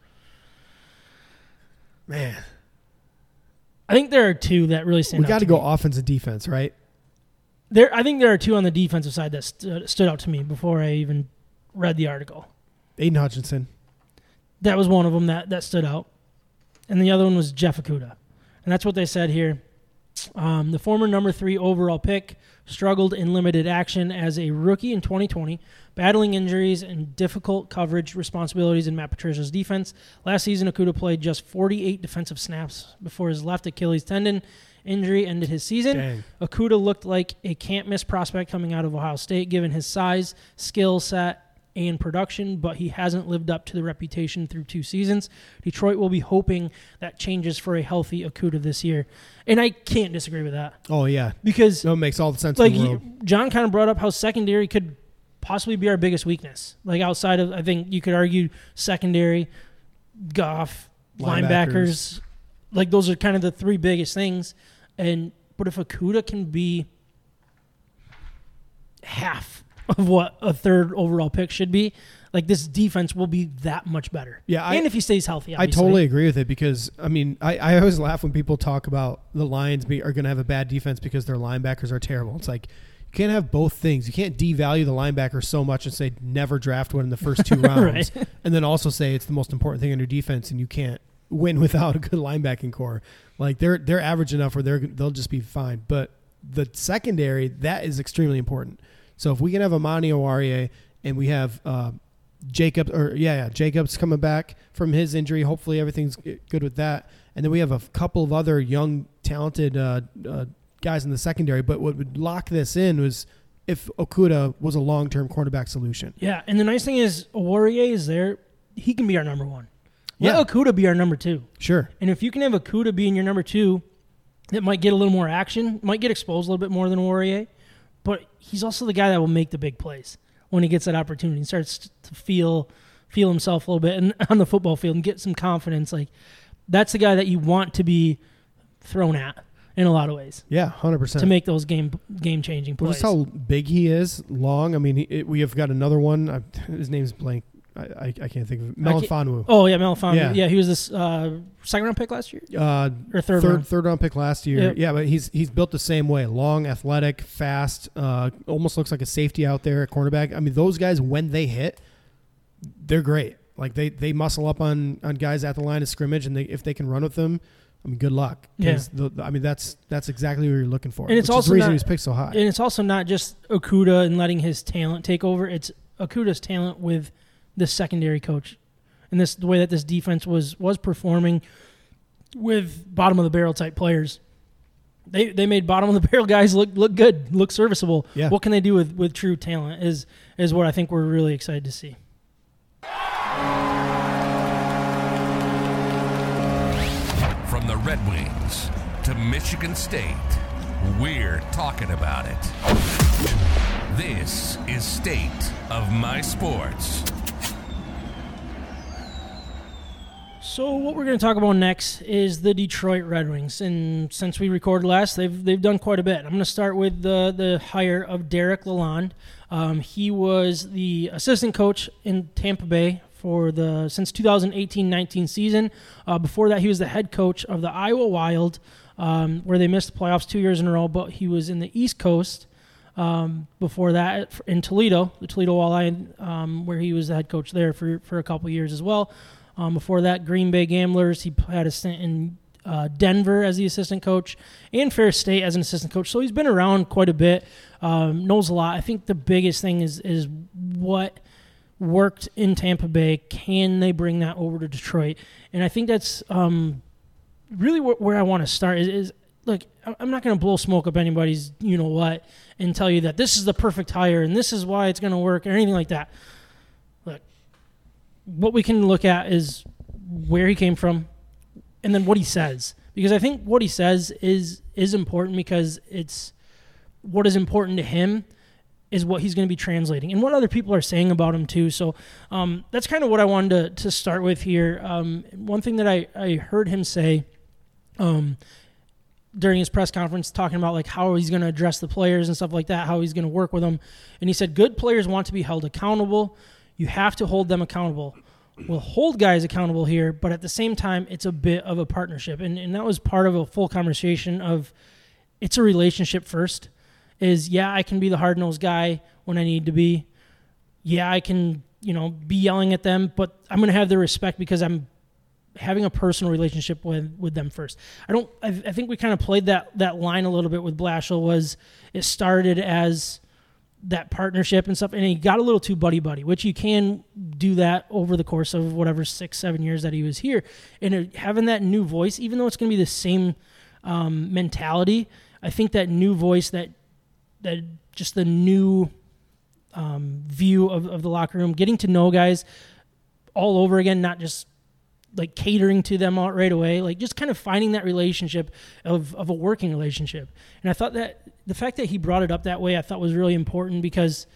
Man, I think there are two that really stand out. we got to to go me. offense and defense, right? There, I think there are two on the defensive side that st- stood out to me before I even read the article. Aidan Hutchinson. That was one of them that, that stood out. And the other one was Jeff Okudah. And that's what they said here. Um, the former number three overall pick struggled in limited action as a rookie in 2020, battling injuries and difficult coverage responsibilities in Matt Patricia's defense. Last season, Okudah played just 48 defensive snaps before his left Achilles tendon injury ended his season. Dang. Okudah looked like a can't miss prospect coming out of Ohio State, given his size, skill set, and production, but he hasn't lived up to the reputation through two seasons. Detroit will be hoping that changes for a healthy Okudah this year, and I can't disagree with that Oh yeah, because it makes all the sense like the. John kind of brought up how secondary could possibly be our biggest weakness. Like outside of, I think you could argue secondary, Goff, linebackers. Linebackers. like those are kind of the three biggest things. And but if Okudah can be half of what a third overall pick should be, like this defense will be that much better. Yeah, I- and if he stays healthy, I totally agree with it because I mean I, I always laugh when people talk about the Lions be, are going to have a bad defense because their linebackers are terrible. It's like you can't have both things. You can't devalue the linebacker so much and say never draft one in the first two rounds, and then also say it's the most important thing on your defense and you can't win without a good linebacking core. Like they're they're average enough where they're they'll just be fine. But the secondary that is extremely important. So if we can have Amani Oruwariye and we have uh, Jacobs or yeah, yeah, Jacobs coming back from his injury. Hopefully everything's good with that. And then we have a couple of other young, talented uh, uh, guys in the secondary. But what would lock this in was if Okudah was a long-term cornerback solution. Yeah, and the nice thing is, Warrior is there. He can be our number one. Let Yeah. Okudah be our number two. Sure. And if you can have Okudah being your number two, that might get a little more action, might get exposed a little bit more than Warrior, but he's also the guy that will make the big plays when he gets that opportunity and starts to feel feel himself a little bit and on the football field and get some confidence. Like that's the guy that you want to be thrown at in a lot of ways Yeah, hundred percent. to make those game game changing Well, plays. just how big he is, long. I mean, he, it, we have got another one. I, his name's blank. I, I, I can't think of it. Can't- oh yeah, Melifonwu. Yeah. Yeah. he was this uh, second round pick last year Uh, or third, third round. third round pick last year. Yep. Yeah, but he's he's built the same way. Long, athletic, fast. Uh, almost looks like a safety out there at cornerback. I mean, those guys when they hit, they're great. Like they they muscle up on on guys at the line of scrimmage, and they if they can run with them, I mean, good luck. 'Cause The, I mean, that's that's exactly what you're looking for. And it's also the reason not- he was picked so high. And it's also not just Okudah and letting his talent take over. It's Okudah's talent with the secondary coach, and this the way that this defense was was performing with bottom of the barrel type players. They they made bottom of the barrel guys look look good, look serviceable. Yeah. What can they do with with true talent is is what I think we're really excited to see. From the Red Wings to Michigan State, we're talking about it. This is State of My Sports. So what we're going to talk about next is the Detroit Red Wings, and since we recorded last, they've they've done quite a bit. I'm going to start with the the hire of Derek Lalonde. Um, he was the assistant coach in Tampa Bay for the since 2018-19 season. Uh, before that, he was the head coach of the Iowa Wild, um, where they missed the playoffs two years in a row. But he was in the East Coast um, before that in Toledo, the Toledo Walleye, um, where he was the head coach there for, for a couple years as well. Um, before that, Green Bay Gamblers, he had a stint in uh, Denver as the assistant coach and Ferris State as an assistant coach. So he's been around quite a bit, um, knows a lot. I think the biggest thing is is what worked in Tampa Bay. Can they bring that over to Detroit? And I think that's um, really where, where I want to start is, is look, I'm not going to blow smoke up anybody's, you know what, and tell you that this is the perfect hire and this is why it's going to work or anything like that. What we can look at is where he came from and then what he says because I think what he says is is important because it's what is important to him is what he's going to be translating and what other people are saying about him too. So um, that's kind of what I wanted to, to start with here. Um, one thing that I, I heard him say um, during his press conference, talking about like how he's going to address the players and stuff like that, how he's going to work with them, and he said good players want to be held accountable. You have to hold them accountable. We'll hold guys accountable here, but at the same time, it's a bit of a partnership, and and that was part of a full conversation of it's a relationship first is yeah, I can be the hard nosed guy when I need to be. Yeah, I can, you know, be yelling at them, but I'm to have their respect because I'm having a personal relationship with with them first. I don't. I, I think we kind of played that that line a little bit with Blashill. Was it started as that partnership and stuff, and he got a little too buddy buddy, which you can do that over the course of whatever six seven years that he was here, and it, having that new voice, even though it's going to be the same um, mentality, I think that new voice that that just the new um, view of, of the locker room, getting to know guys all over again, not just like catering to them out right away, like just kind of finding that relationship of, of a working relationship. And I thought that the fact that he brought it up that way, I thought was really important because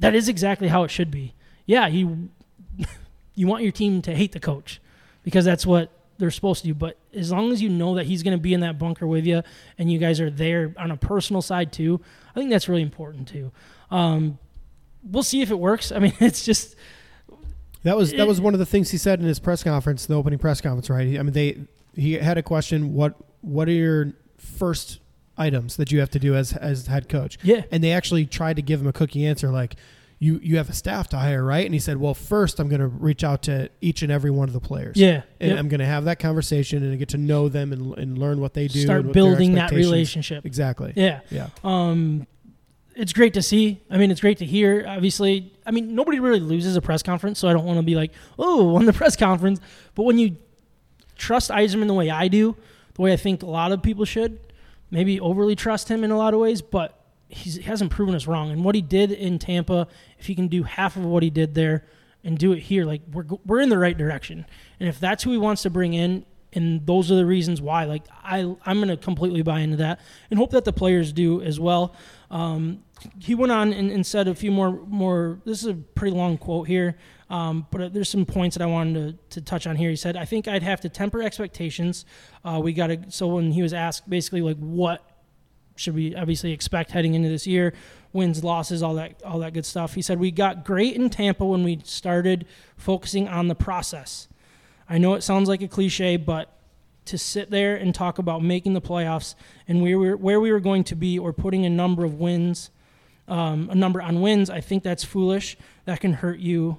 that is exactly how it should be. Yeah, you you want your team to hate the coach because that's what they're supposed to do. But as long as you know that he's going to be in that bunker with you and you guys are there on a personal side too, I think that's really important too. Um, we'll see if it works. I mean, it's just That was that was one of the things he said in his press conference, the opening press conference, right? I mean, they he had a question. What what are your first items that you have to do as as head coach? yeah, And they actually tried to give him a cookie answer, like you you have a staff to hire, right? And he said, well, first I'm going to reach out to each and every one of the players. yeah. And yep. I'm going to have that conversation and get to know them and, and learn what they do. Start and building that relationship. Exactly. Yeah. Yeah. Um, it's great to see. I mean, it's great to hear. Obviously, I mean, nobody really loses a press conference, so I don't want to be like, oh, on the press conference. But when you trust Yzerman the way I do, the way I think a lot of people should, maybe overly trust him in a lot of ways, but he hasn't proven us wrong. And what he did in Tampa, if he can do half of what he did there and do it here, like we're we're in the right direction. And if that's who he wants to bring in, and those are the reasons why, like I I'm gonna completely buy into that and hope that the players do as well. Um, he went on and, and said a few more more. This is a pretty long quote here, um, but there's some points that I wanted to, to touch on here. He said, "I think I'd have to temper expectations. Uh, we got to." So when he was asked basically like what should we obviously expect heading into this year, wins, losses, all that all that good stuff. He said we got great in Tampa when we started focusing on the process. I know it sounds like a cliche, but to sit there and talk about making the playoffs and where we were, where we were going to be or putting a number of wins, um, a number on wins, I think that's foolish. That can hurt you,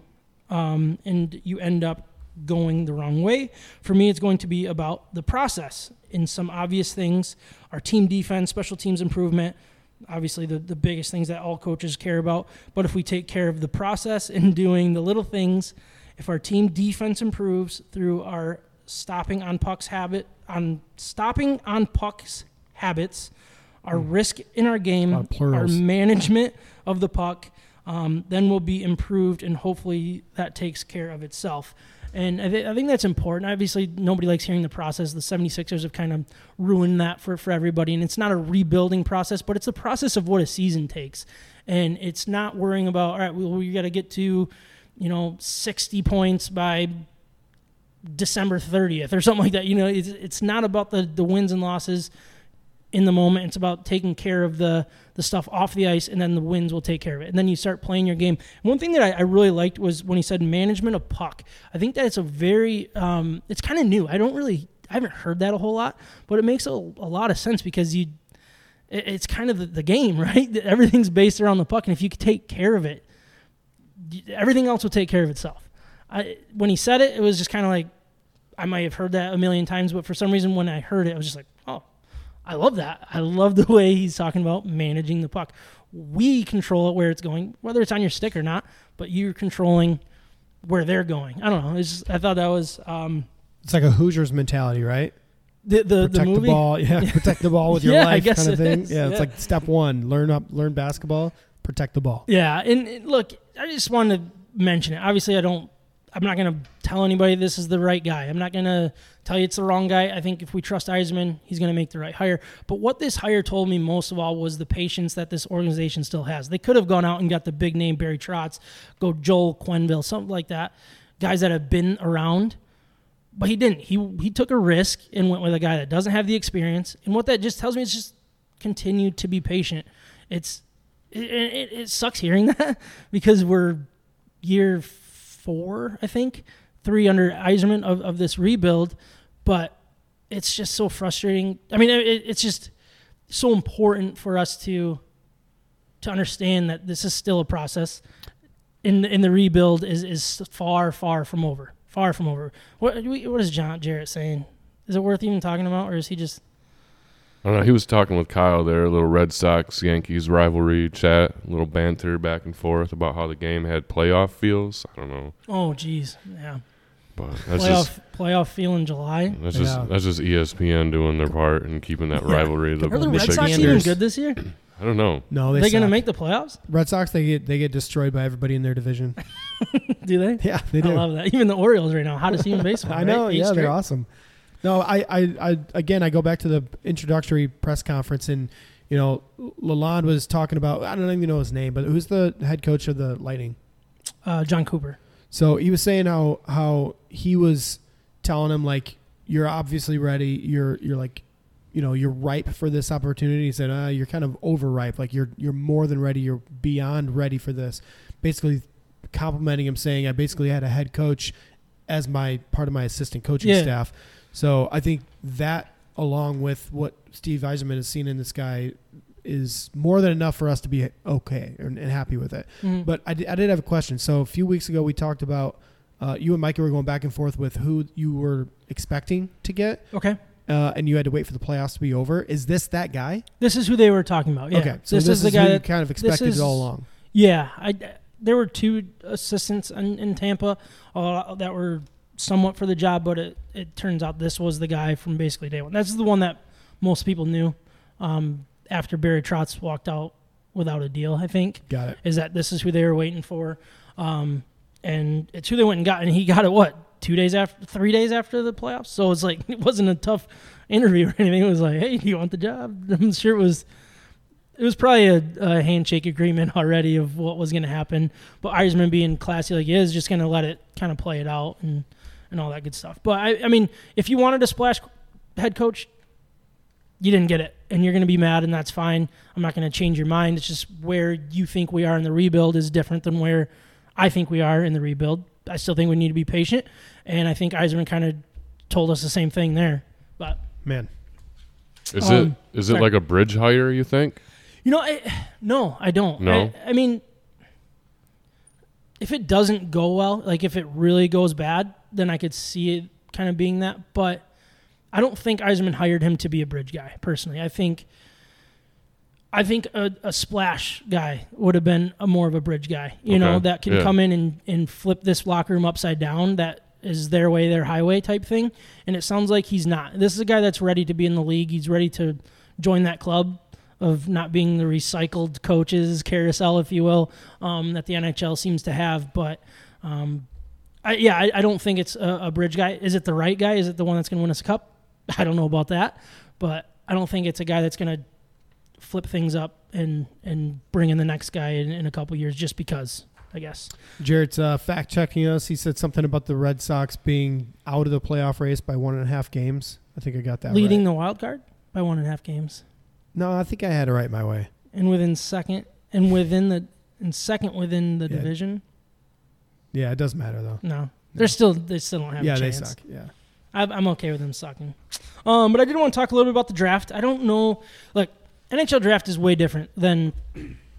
um, and you end up going the wrong way. For me, it's going to be about the process in some obvious things our team defense, special teams improvement. Obviously, the, the biggest things that all coaches care about. But if we take care of the process and doing the little things, if our team defense improves through our stopping on pucks habit, on stopping on pucks habits, our risk in our game, our management of the puck, um, then will be improved, and hopefully that takes care of itself. And I, th- I think that's important. Obviously, nobody likes hearing the process. The 76ers have kind of ruined that for, for everybody. And it's not a rebuilding process, but it's a process of what a season takes. And it's not worrying about, all right, we, we got to get to, you know, 60 points by December 30th or something like that. You know, it's, it's not about the, the wins and losses in the moment. It's about taking care of the the stuff off the ice, and then the wins will take care of it. And then you start playing your game. One thing that I, I really liked was when he said management of puck. I think that it's a very um, it's kind of new. I don't really I haven't heard that a whole lot, but it makes a, a lot of sense because you it, it's kind of the, the game, right? Everything's based around the puck, and if you take care of it, everything else will take care of itself. I, when he said it, it was just kind of like I might have heard that a million times, but for some reason, when I heard it, I was just like, I love that. I love the way he's talking about managing the puck. We control it where it's going, whether it's on your stick or not, but you're controlling where they're going. I don't know. It's just, I thought that was um, It's like a Hoosiers mentality, right? the the, the protect the, movie. ball, yeah, protect the ball with your Yeah, I life, guess kind of thing. is, Yeah, it's yeah. like step one: learn up, learn basketball, protect the ball. Yeah, and, and look, I just wanted to mention it. Obviously, I don't. I'm not going to tell anybody this is the right guy. I'm not going to tell you it's the wrong guy. I think if we trust Yzerman, he's going to make the right hire. But what this hire told me most of all was the patience that this organization still has. They could have gone out and got the big name Barry Trotz, go Joel Quenneville, something like that, guys that have been around. But he didn't. He he took a risk and went with a guy that doesn't have the experience. And what that just tells me is just continue to be patient. It's it, it, it sucks hearing that because we're year four, I think, three under Yzerman of, of this rebuild, but it's just so frustrating. I mean, it, it's just so important for us to to understand that this is still a process, in in the rebuild is is far far from over, far from over. What what is John Jarrett saying? Is it worth even talking about, or is he just? I don't know. He was talking with Kyle there, a little Red Sox Yankees rivalry chat, a little banter back and forth about how the game had playoff feels. I don't know, Oh, geez, yeah. but that's playoff just playoff feel in July. that's Yeah. just that's just ESPN doing their part and keeping that rivalry. The Are the Red Sox even good this year? I don't know. No, they Are they going to make the playoffs? Red Sox. They get they get destroyed by everybody in their division. Do they? yeah, they I do. love that. Even the Orioles right now, hottest team in baseball. I know. right? Eight Yeah, straight. they're awesome. No, I, I, I, again, I go back to the introductory press conference, and you know, Lalonde was talking about. I don't even know his name, but who's the head coach of the Lightning? Uh, Jon Cooper. So he was saying how how he was telling him like, you're obviously ready. You're you're like, you know, you're ripe for this opportunity. He said, uh, you're kind of overripe. Like you're you're more than ready. You're beyond ready for this. Basically, complimenting him, saying I basically had a head coach as my part of my assistant coaching Yeah. staff. So I think that, along with what Steve Yzerman has seen in this guy, is more than enough for us to be okay and, and happy with it. Mhm. But I did, I did have a question. So a few weeks ago, we talked about uh, you and Mikey were going back and forth with who you were expecting to get, okay, uh, and you had to wait for the playoffs to be over. Is this that guy? this is who they were talking about. Yeah. Okay, so this, is the who guy you that kind of expected is- all along. Yeah, I there were two assistants in, in Tampa uh, that were somewhat for the job, but it, it turns out this was the guy from basically day one. That's the one that most people knew um, after Barry Trotz walked out without a deal. I think Got it. is that this is who they were waiting for, um, and it's who they went and got, and he got it what two days after, three days after the playoffs. So it's like it wasn't a tough interview or anything. It was like, hey, do you want the job? I'm sure it was. It was probably a, a handshake agreement already of what was going to happen, but Yzerman being classy like he is, just going to let it kind of play it out and and all that good stuff. But I, I mean, if you wanted a splash head coach, you didn't get it, and you're going to be mad, and that's fine. I'm not going to change your mind. It's just where you think we are in the rebuild is different than where I think we are in the rebuild. I still think we need to be patient, and I think Yzerman kind of told us the same thing there. But Man, Is Um, it is it sorry. like a bridge hire? You think? you know, I, no, I don't. No? I, I mean, if it doesn't go well, like if it really goes bad, then I could see it kind of being that. But I don't think Yzerman hired him to be a bridge guy. Personally, I think. I think a, a splash guy would have been a more of a bridge guy, you know, that can yeah. come in and, and flip this locker room upside down. That is their way, their highway type thing. And it sounds like he's not. This is a guy that's ready to be in the league. He's ready to join that club of not being the recycled coaches carousel, if you will, um, that the NHL seems to have. But um, I, yeah, I, I don't think it's a, a bridge guy. Is it the right guy? Is it the one that's going to win us a cup? I don't know about that, but I don't think it's a guy that's going to flip things up and and bring in the next guy in, in a couple years just because. I guess. Jarrett's uh, fact checking us. He said something about the Red Sox being out of the playoff race by one and a half games. I think I got that Leading right. the wild card by one and a half games. No, I think I had it right my way. And within second and within the and second within the Yeah. division. Yeah, it doesn't matter though. No. They're still they still don't have yeah, a they suck. Yeah. I- I'm okay with them sucking. Um, but I did want to talk a little bit about the draft. I don't know. like NHL draft is way different than,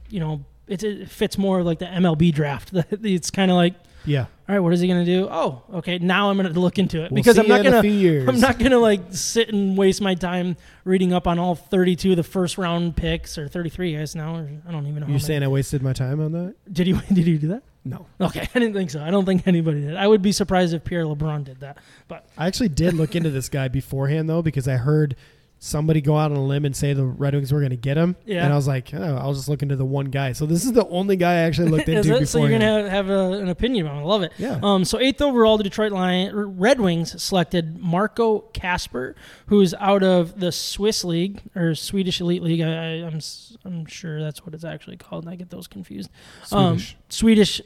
you know, it, it fits more like the MLB draft. It's kind of like, Yeah. all right, what is he going to do? Oh, okay, now I'm going to look into it We'll because I'm not in a going few to. years. I'm not gonna like sit and waste my time reading up on all 32 of the first round picks or 33 guys now. Or I don't even know. how You many. saying I wasted my time on that? Did you did you do that? No. Okay, I didn't think so. I don't think anybody did. I would be surprised if Pierre LeBrun did that. But I actually did look into this guy beforehand though because I heard somebody go out on a limb and say the Red Wings were going to get him. Yeah. And I was like, oh, I was just looking to the one guy. So this is the only guy I actually looked into before. So you're gonna have, have a, an opinion it. I love it. Yeah. Um, so eighth overall, the Detroit Lion Red Wings selected Marco Kasper, who's out of the Swiss League or Swedish Elite League. I, I, I'm I'm sure that's what it's actually called. I get those confused. Um, Swedish.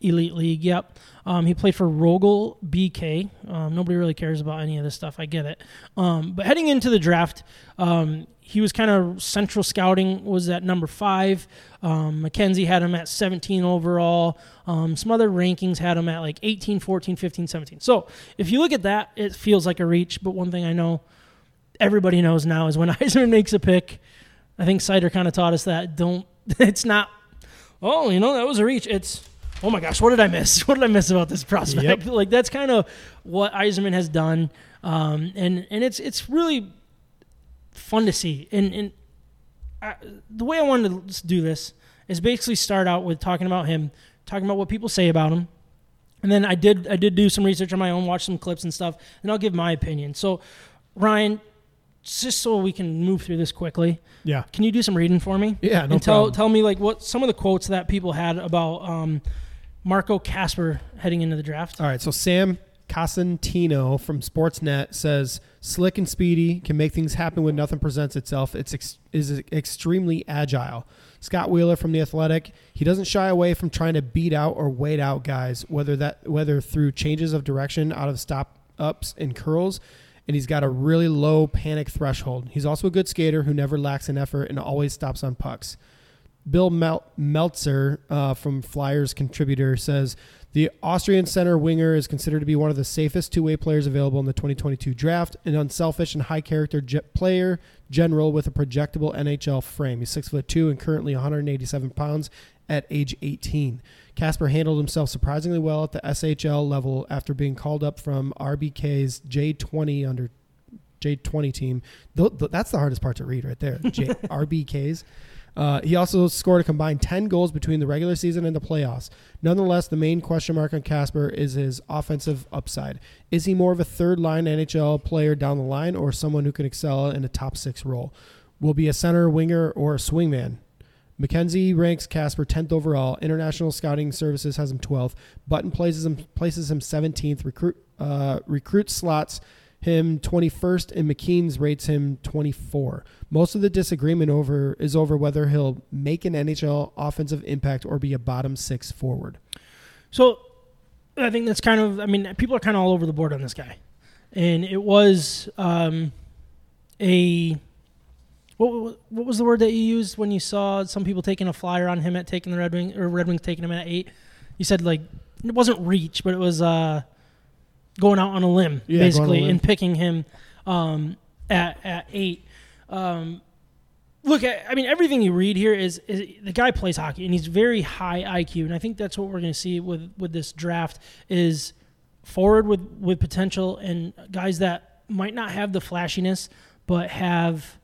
Elite League. Yep. Um, he played for Rögle BK. Um, nobody really cares about any of this stuff. I get it. Um, but heading into the draft, um, he was kind of central scouting was at number five. Um, McKenzie had him at 17 overall. Um, some other rankings had him at like 18, 14, 15, 17. So if you look at that, it feels like a reach. But one thing I know everybody knows now is when Yzerman makes a pick, I think Seider kind of taught us that don't. It's not. Oh, you know that was a reach. It's oh my gosh, what did I miss? What did I miss about this prospect? Yep. Like that's kind of what Yzerman has done, um, and and it's it's really fun to see. And and I, the way I wanted to do this is basically start out with talking about him, talking about what people say about him, and then I did I did do some research on my own, watch some clips and stuff, and I'll give my opinion. So, Ryan, just so we can move through this quickly. Yeah. Can you do some reading for me? Yeah, no and tell problem. tell me like what some of the quotes that people had about um, Marco Kasper heading into the draft. All right, so Sam Cosentino from Sportsnet says slick and speedy can make things happen when nothing presents itself. It's ex- is extremely agile. Scott Wheeler from the Athletic, he doesn't shy away from trying to beat out or wait out guys, whether that whether through changes of direction out of stop ups and curls, and he's got a really low panic threshold. He's also a good skater who never lacks in effort and always stops on pucks. Bill Mel- Meltzer uh, from Flyers contributor says the Austrian center winger is considered to be one of the safest two way players available in the 2022 draft, an unselfish and high character player general with a projectable NHL frame. He's six foot two and currently 187 pounds at age 18. Kasper handled himself surprisingly well at the SHL level after being called up from RBK's J20 under J20 team. Th- th- that's the hardest part to read right there. J- RBK's. Uh, he also scored a combined 10 goals between the regular season and the playoffs. Nonetheless, the main question mark on Kasper is his offensive upside. Is he more of a third line NHL player down the line or someone who can excel in a top six role? Will be a center, winger, or a swingman? McKenzie ranks Kasper 10th overall. International Scouting Services has him 12th. Button places him places him 17th. Recruit uh, recruit slots him 21st, and McKeen's rates him 24. Most of the disagreement over is over whether he'll make an NHL offensive impact or be a bottom six forward. So I think that's kind of I mean people are kind of all over the board on this guy, and it was um, a what what was the word that you used when you saw some people taking a flyer on him at taking the Red Wing or Red Wings taking him at eight? You said like it wasn't reach, but it was uh, going out on a limb Yeah, on a basically limb. and picking him um, at at eight. Um, look, I, I mean everything you read here is, is the guy plays hockey and he's very high IQ, and I think that's what we're going to see with with this draft is forward with with potential and guys that might not have the flashiness but have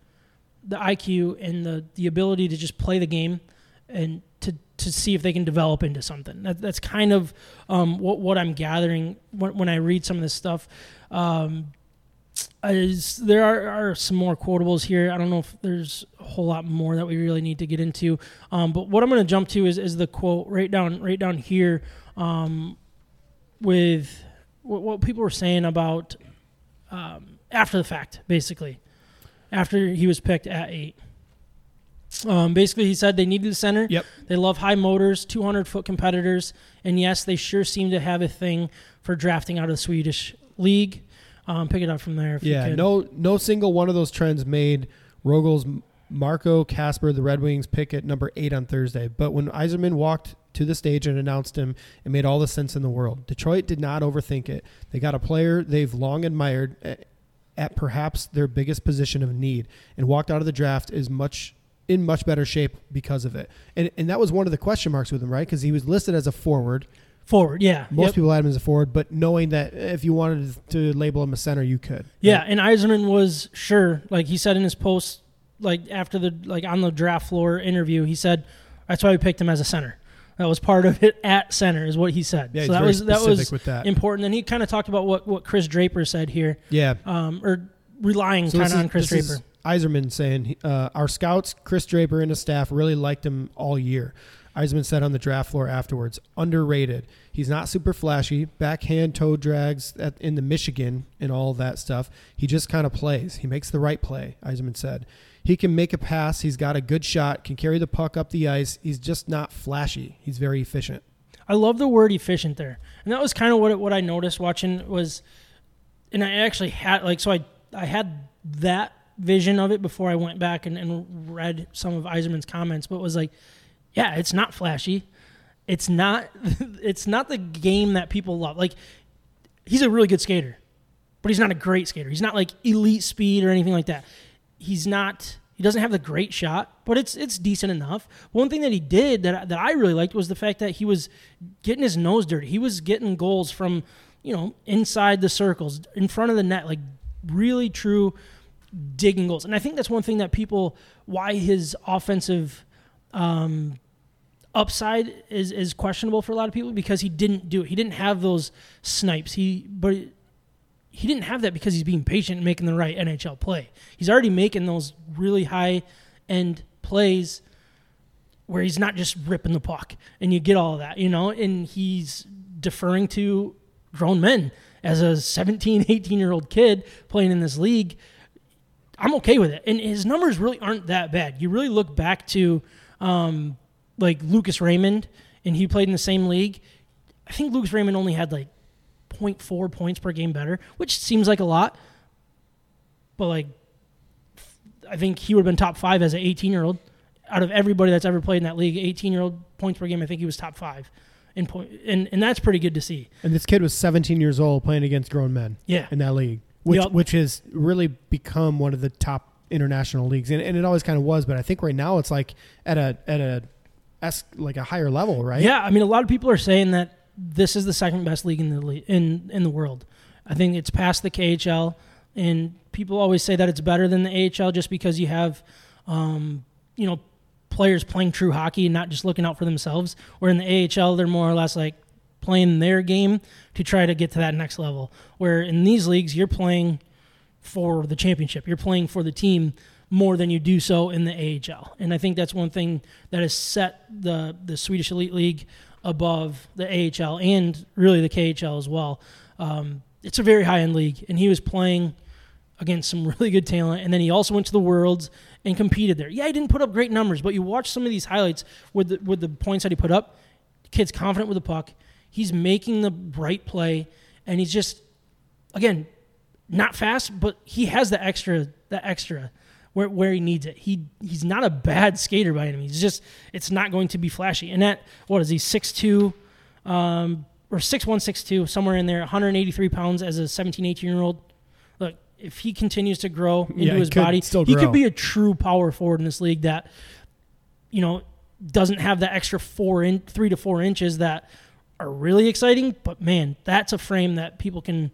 the IQ and the the ability to just play the game and to to see if they can develop into something. That, that's kind of um, what what I'm gathering when, when I read some of this stuff. Um, there are, are some more quotables here. I don't know if there's a whole lot more that we really need to get into. Um, but what I'm going to jump to is, is the quote right down right down here um, with what, what people were saying about um, after the fact, basically after he was picked at eight. Um, basically, he said they needed a center. Yep. They love high motors, 200 foot competitors, and yes, they sure seem to have a thing for drafting out of the Swedish league. Um, pick it up from there. If Yeah, no, no single one of those trends made Rögle's Marco Kasper, the Red Wings, pick at number eight on Thursday. But when Yzerman walked to the stage and announced him, it made all the sense in the world. Detroit did not overthink it. They got a player they've long admired at, at perhaps their biggest position of need, and walked out of the draft as much in much better shape because of it. And and that was one of the question marks with him, right? Because he was listed as a forward. forward. Yeah, Most Yep. people had him as a forward, but knowing that if you wanted to label him a center, you could. Yeah, and Yzerman was sure, like he said in his post, like after the like on the draft floor interview, he said that's why we picked him as a center. That was part of it at center, is what he said. Yeah, so that was that was with that. important. And he kind of talked about what what Chris Draper said here, Yeah. um, or relying So kind of on Chris Draper. is Yzerman saying uh, our scouts, Chris Draper and his staff, really liked him all year. Yzerman said on the draft floor afterwards, underrated. He's not super flashy, backhand toe drags at, in the Michigan and all that stuff. He just kind of plays. He makes the right play. Yzerman said he can make a pass. He's got a good shot. Can carry the puck up the ice. He's just not flashy. He's very efficient. I love the word efficient there, and that was kind of what it, what I noticed watching was, and I actually had like so I I had that vision of it before I went back and, and read some of Yzerman's comments, but was like, yeah, it's not flashy, it's not it's not the game that people love. Like he's a really good skater, but he's not a great skater. He's not like elite speed or anything like that. He's not. He doesn't have the great shot, but it's it's decent enough. One thing that he did that that I really liked was the fact that he was getting his nose dirty. He was getting goals from you know inside the circles, in front of the net, like really true digging goals. And I think that's one thing that people why his offensive um, upside is is questionable for a lot of people because he didn't do it. He didn't have those snipes. He but he didn't have that because he's being patient and making the right NHL play. He's already making those really high end plays where he's not just ripping the puck and you get all that, you know, and he's deferring to grown men as a 17, 18 year old kid playing in this league. I'm okay with it. And his numbers really aren't that bad. You really look back to um, like Lucas Raymond, and he played in the same league. I think Lucas Raymond only had like 0.4 points per game better, which seems like a lot. But like, I think he would have been top five as an 18 year old. Out of everybody that's ever played in that league, 18 year old points per game, I think he was top five in point, and and that's pretty good to see. And this kid was 17 years old playing against grown men Yeah, in that league, which Yep. which has really become one of the top international leagues, and, and it always kind of was. But I think right now it's like at a at a like a higher level, right? Yeah, I mean, a lot of people are saying that this is the second best league in the le- in in the world. I think it's past the KHL, and people always say that it's better than the AHL just because you have, um, you know, players playing true hockey and not just looking out for themselves. Where in the AHL, they're more or less like playing their game to try to get to that next level. Where in these leagues, you're playing for the championship. You're playing for the team more than you do so in the AHL. And I think that's one thing that has set the the Swedish Elite League above the AHL and really the KHL as well. Um, it's a very high end league, and he was playing against some really good talent. And then he also went to the Worlds and competed there. Yeah, he didn't put up great numbers, but you watch some of these highlights with the, with the points that he put up. Kid's confident with the puck. He's making the right play, and he's just again not fast, but he has the extra the extra where where he needs it. He he's not a bad skater by any means. He's just it's not going to be flashy. And that what is he six two, um, or six one six two somewhere in there, 183 pounds as a 17 18 year old. Look, if he continues to grow into Yeah, his could body, he could be a true power forward in this league that you know doesn't have that extra four in three to four inches that are really exciting. But man, that's a frame that people can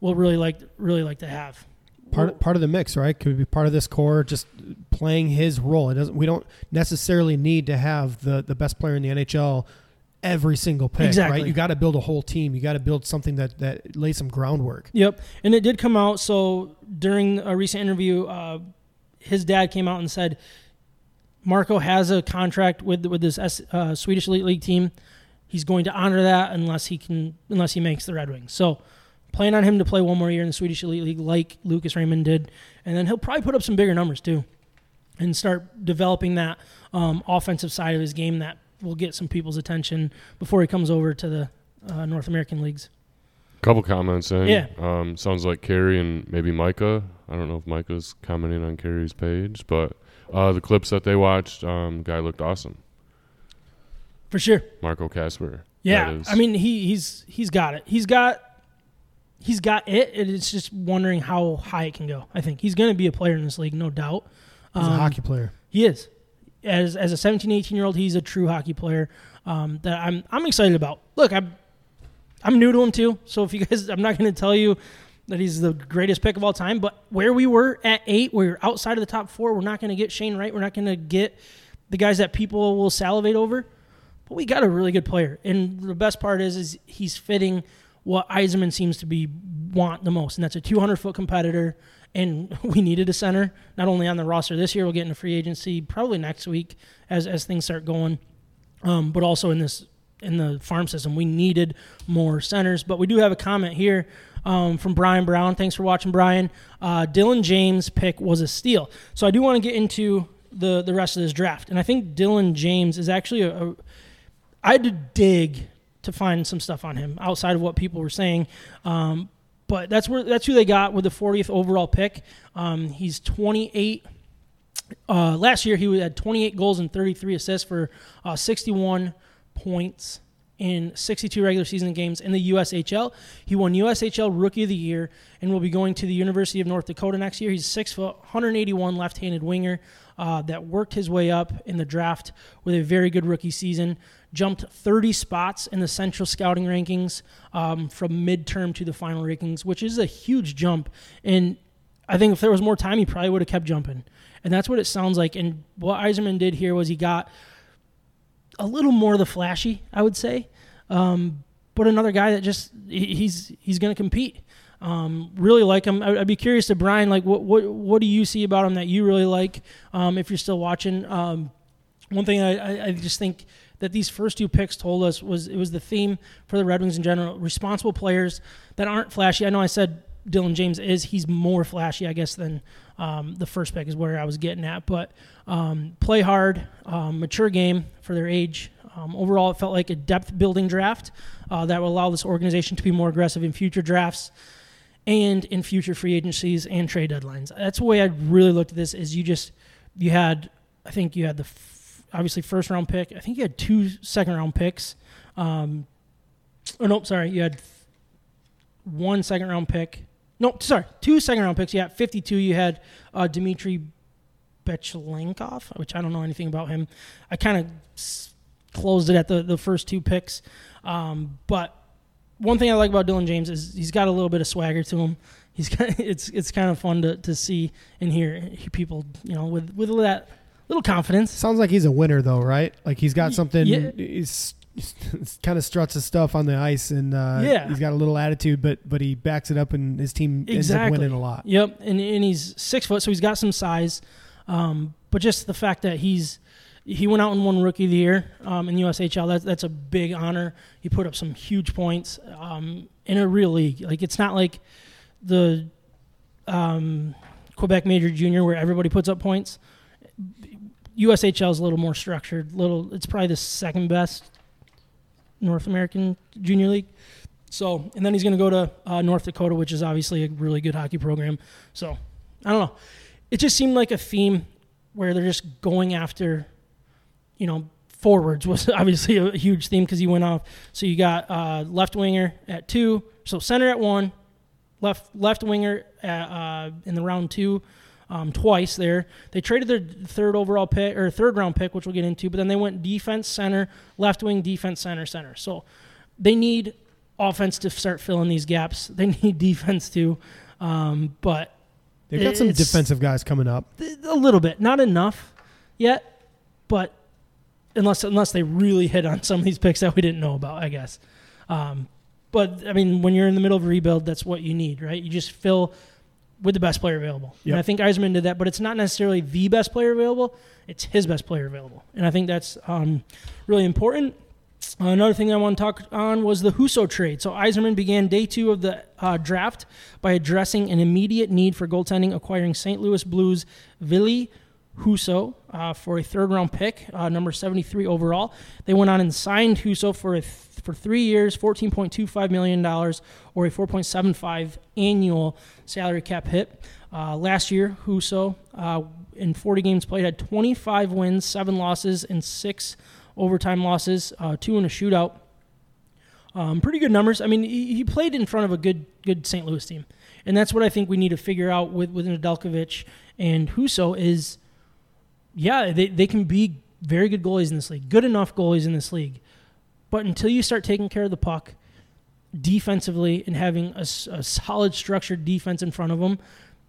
will really like really like to have. part part of the mix, right? Could be part of this core, just playing his role. It doesn't. We don't necessarily need to have the the best player in the NHL every single pick, Exactly. right? You got to build a whole team. You got to build something that that lays some groundwork. Yep, and it did come out. So during a recent interview, uh, his dad came out and said Marco has a contract with with this S, uh, Swedish Elite League team. He's going to honor that unless he can unless he makes the Red Wings. So plan on him to play one more year in the Swedish Elite League, like Lucas Raymond did, and then he'll probably put up some bigger numbers too, and start developing that um, offensive side of his game that will get some people's attention before he comes over to the uh, North American leagues. Couple comments in. Yeah. Um, sounds like Carrie and maybe Micah. I don't know if Micah's commenting on Carrie's page, but uh, the clips that they watched, um, guy looked awesome. For sure. Marco Kasper. Yeah. I mean he he's he's got it. He's got he's got it. and It's just wondering how high it can go. I think he's going to be a player in this league, no doubt. He's a Um, hockey player. He is. As as a 17, 18 year old, he's a true hockey player um, that I'm I'm excited about. Look, I'm I'm new to him too. So if you guys, I'm not going to tell you that he's the greatest pick of all time. But where we were at eight, we're outside of the top four. We're not going to get Shane Wright. We're not going to get the guys that people will salivate over. But we got a really good player, and the best part is, is he's fitting what Yzerman seems to be want the most, and that's a 200 foot competitor. And we needed a center, not only on the roster this year. We'll get into free agency probably next week as as things start going, um, but also in this in the farm system, we needed more centers. But we do have a comment here um, from Brian Brown. Thanks for watching, Brian. Uh, Dylan James' pick was a steal. So I do want to get into the the rest of this draft, and I think Dylan James is actually a, a I had to dig to find some stuff on him outside of what people were saying. Um, but that's where that's who they got with the 40th overall pick. Um, he's 28. Uh, last year he had 28 goals and 33 assists for uh, 61 points in 62 regular season games in the USHL. He won USHL Rookie of the Year and will be going to the University of North Dakota next year. He's six foot, 181 left-handed winger uh, that worked his way up in the draft with a very good rookie season. Jumped 30 spots in the Central Scouting rankings um, from midterm to the final rankings, which is a huge jump. And I think if there was more time, he probably would have kept jumping. And that's what it sounds like. And what Yzerman did here was he got a little more of the flashy, I would say. Um, but another guy that just he's he's going to compete. Um, really like him. I'd be curious to Brian, like what what what do you see about him that you really like? Um, if you're still watching, um, one thing I, I just think that these first two picks told us was it was the theme for the Red Wings in general: responsible players that aren't flashy. I know I said Dylan James is he's more flashy, I guess, than um, the first pick is where I was getting at. But um, play hard, um, mature game for their age. Um, overall, it felt like a depth building draft uh, that will allow this organization to be more aggressive in future drafts and in future free agencies and trade deadlines. That's the way I really looked at this. Is you just you had I think you had the obviously first round pick. I think you had two second round picks. Um, oh no, sorry, you had one second round pick. No, sorry, two second round picks. Yeah, 52. You had uh, Dmitry Buchelnikov, which I don't know anything about him. I kind of s- closed it at the, the first two picks. Um, but one thing I like about Dylan James is he's got a little bit of swagger to him. He's got, it's it's kind of fun to, to see and hear people, you know, with with that little confidence. Sounds like he's a winner though, right? Like he's got something. yeah. He's, kind of struts his stuff on the ice, and uh, Yeah. he's got a little attitude, but but he backs it up, and his team ends up winning a lot. Yep, and and he's six foot, so he's got some size. Um, but just the fact that he's he went out and won Rookie of the Year um, in USHL. That's that's a big honor. He put up some huge points um, in a real league. Like it's not like the um, Quebec Major Junior where everybody puts up points. USHL is a little more structured. Little, it's probably the second best North American Junior League. So, and then he's going to go to uh, North Dakota, which is obviously a really good hockey program. So, I don't know. It just seemed like a theme where they're just going after, you know, forwards was obviously a huge theme because he went off. So you got uh, left winger at two, so center at one, left left winger at, uh, in the round two. Um, twice there. They traded their third overall pick or third round pick, which we'll get into, but then they went defense center, left wing, defense center, center. So they need offense to start filling these gaps. They need defense too, um, but They've got some defensive guys coming up. a little bit, not enough yet, but unless unless they really hit on some of these picks that we didn't know about, I guess. Um, but I mean, when you're in the middle of a rebuild, that's what you need, right? You just fill with the best player available. And I think Yzerman did that, but it's not necessarily the best player available. It's his best player available, and I think that's um, really important. Uh, another thing I want to talk on was the Husso trade. So Yzerman began day two of the uh, draft by addressing an immediate need for goaltending, acquiring St. Louis Blues Ville Husso uh, for a third round pick, uh, number 73 overall. They went on and signed Husso for th- for three years, $14.25 million, or a 4.75 annual salary cap hit. Uh, last year, Husso, uh, in 40 games played, had 25 wins, seven losses, and six overtime losses, uh, two in a shootout. Um, pretty good numbers. I mean, he, he played in front of a good good St. Louis team, and that's what I think we need to figure out with with Nedeljkovic and Husso is, yeah, they they can be very good goalies in this league, good enough goalies in this league, but until you start taking care of the puck defensively and having a solid structured defense in front of them,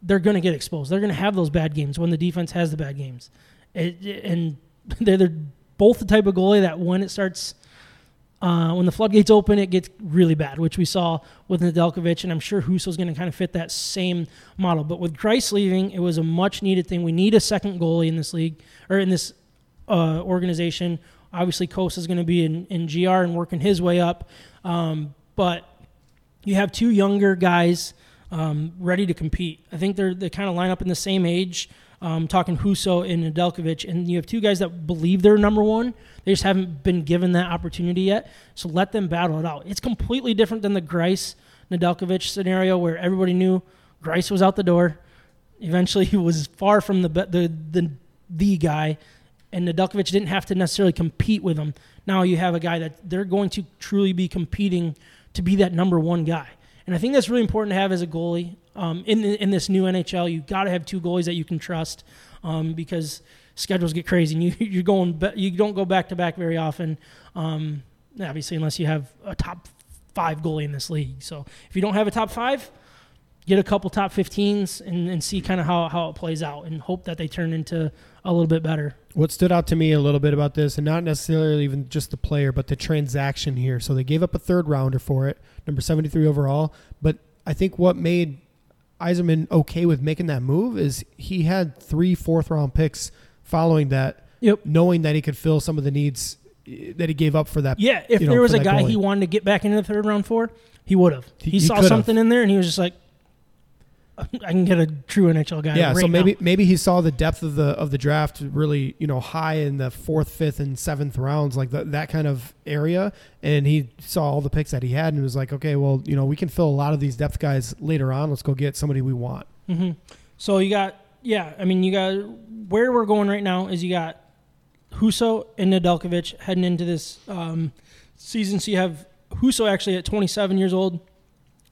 they're going to get exposed. They're going to have those bad games when the defense has the bad games, it, and they're, they're both the type of goalie that when it starts uh, when the floodgates open, it gets really bad, which we saw with Nedeljkovic, and I'm sure Husso's going to kind of fit that same model. But with Greiss leaving, it was a much needed thing. We need a second goalie in this league or in this uh, organization. Obviously, Cossa is going to be in, in GR and working his way up, um, but you have two younger guys um, ready to compete. I think they're they kind of line up in the same age. Um, talking Husso and Nedeljkovic, and you have two guys that believe they're number one. They just haven't been given that opportunity yet. So let them battle it out. It's completely different than the Greiss Nedeljkovic scenario where everybody knew Greiss was out the door. Eventually, he was far from the the the the guy, and Nedeljkovic didn't have to necessarily compete with him. Now you have a guy that they're going to truly be competing to be that number one guy. And I think that's really important to have as a goalie. Um, in in this new NHL, you got to have two goalies that you can trust um, because schedules get crazy and you you're going you don't go back to back very often. Um, obviously, unless you have a top five goalie in this league. So if you don't have a top five, get a couple top 15s and, and see kind of how, how it plays out and hope that they turn into a little bit better. What stood out to me a little bit about this, and not necessarily even just the player, but the transaction here. So they gave up a third rounder for it, number 73 overall, but I think what made Yzerman okay with making that move is he had three fourth round picks following that, Yep. knowing that he could fill some of the needs eh, that he gave up for that. Yeah, if you know, there was a guy goalie. he wanted to get back into the third round for, he would have. He, He- saw could've. something in there, and he was just like, "I can get a true NHL guy." Yeah, right so maybe now. maybe he saw the depth of the of the draft really you know high in the fourth, fifth, and seventh rounds, like the, that kind of area, and he saw all the picks that he had and was like, okay, well, you know, we can fill a lot of these depth guys later on. Let's go get somebody we want. hmm So you got, yeah, I mean, you got where we're going right now is you got Husso and Nedeljkovic heading into this um, season. So you have Husso actually at 27 years old,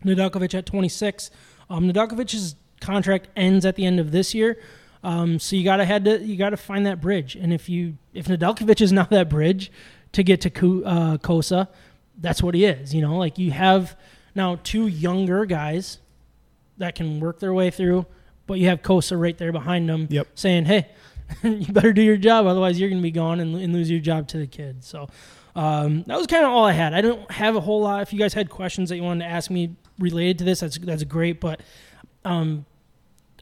Nedeljkovic at 26. Um, Nedeljkovic's contract ends at the end of this year, um, so you gotta had to you gotta find that bridge. And if you if Nedeljkovic is not that bridge to get to uh, Cossa, that's what he is. You know, like you have now two younger guys that can work their way through, but you have Cossa right there behind them Yep. saying, hey, you better do your job, otherwise you're going to be gone and, and lose your job to the kid. So um, that was kind of all I had. I don't have a whole lot. If you guys had questions that you wanted to ask me related to this, that's that's great. But um,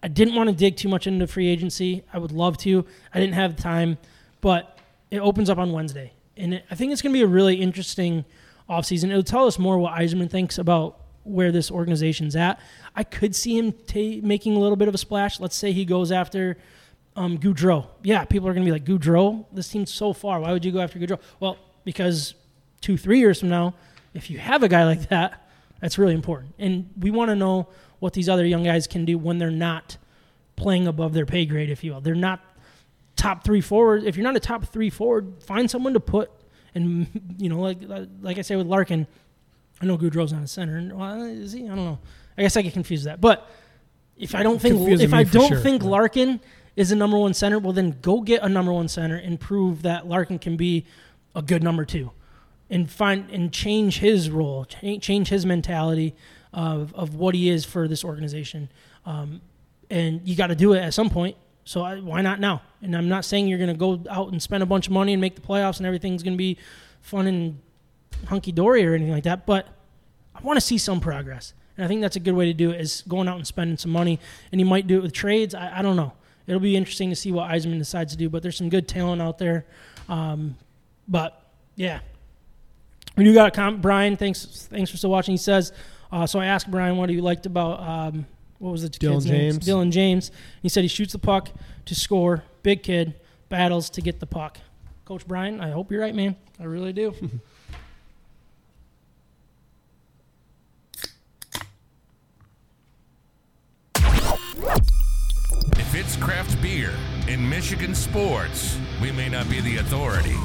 I didn't want to dig too much into free agency. I would love to. I didn't have time, but it opens up on Wednesday, and it, I think it's going to be a really interesting offseason. It'll tell us more what Yzerman thinks about where this organization's at. I could see him making a little bit of a splash. Let's say he goes after um, Gaudreau. Yeah, people are going to be like, Gaudreau? This team's so far. Why would you go after Gaudreau? Well, because two, three years from now, if you have a guy like that, that's really important. And we want to know what these other young guys can do when they're not playing above their pay grade, if you will. They're not top three forward. If you're not a top three forward, find someone to put. And you know, like like I say with Larkin, I know Gaudreau's not a center. Well, is he? I don't know. I guess I get confused with that. But if I don't think Confusing if I don't sure, think. Larkin is a number one center, well then go get a number one center and prove that Larkin can be a good number two, and find and change his role, change his mentality of of what he is for this organization. Um, and you got to do it at some point. So I, why not now? And I'm not saying you're going to go out and spend a bunch of money and make the playoffs and everything's going to be fun and hunky dory or anything like that. But I want to see some progress, and I think that's a good way to do it is going out and spending some money. And you might do it with trades. I, I don't know. It'll be interesting to see what Yzerman decides to do. But there's some good talent out there. Um, but yeah, we do got a comment. Brian, thanks thanks for still watching. He says, uh, so I asked Brian what he liked about um, what was the Dylan kid's name? James. Dylan James. He said he shoots the puck to score. Big kid battles to get the puck. Coach Brian, I hope you're right, man. I really do. craft beer in Michigan sports, we may not be the authority,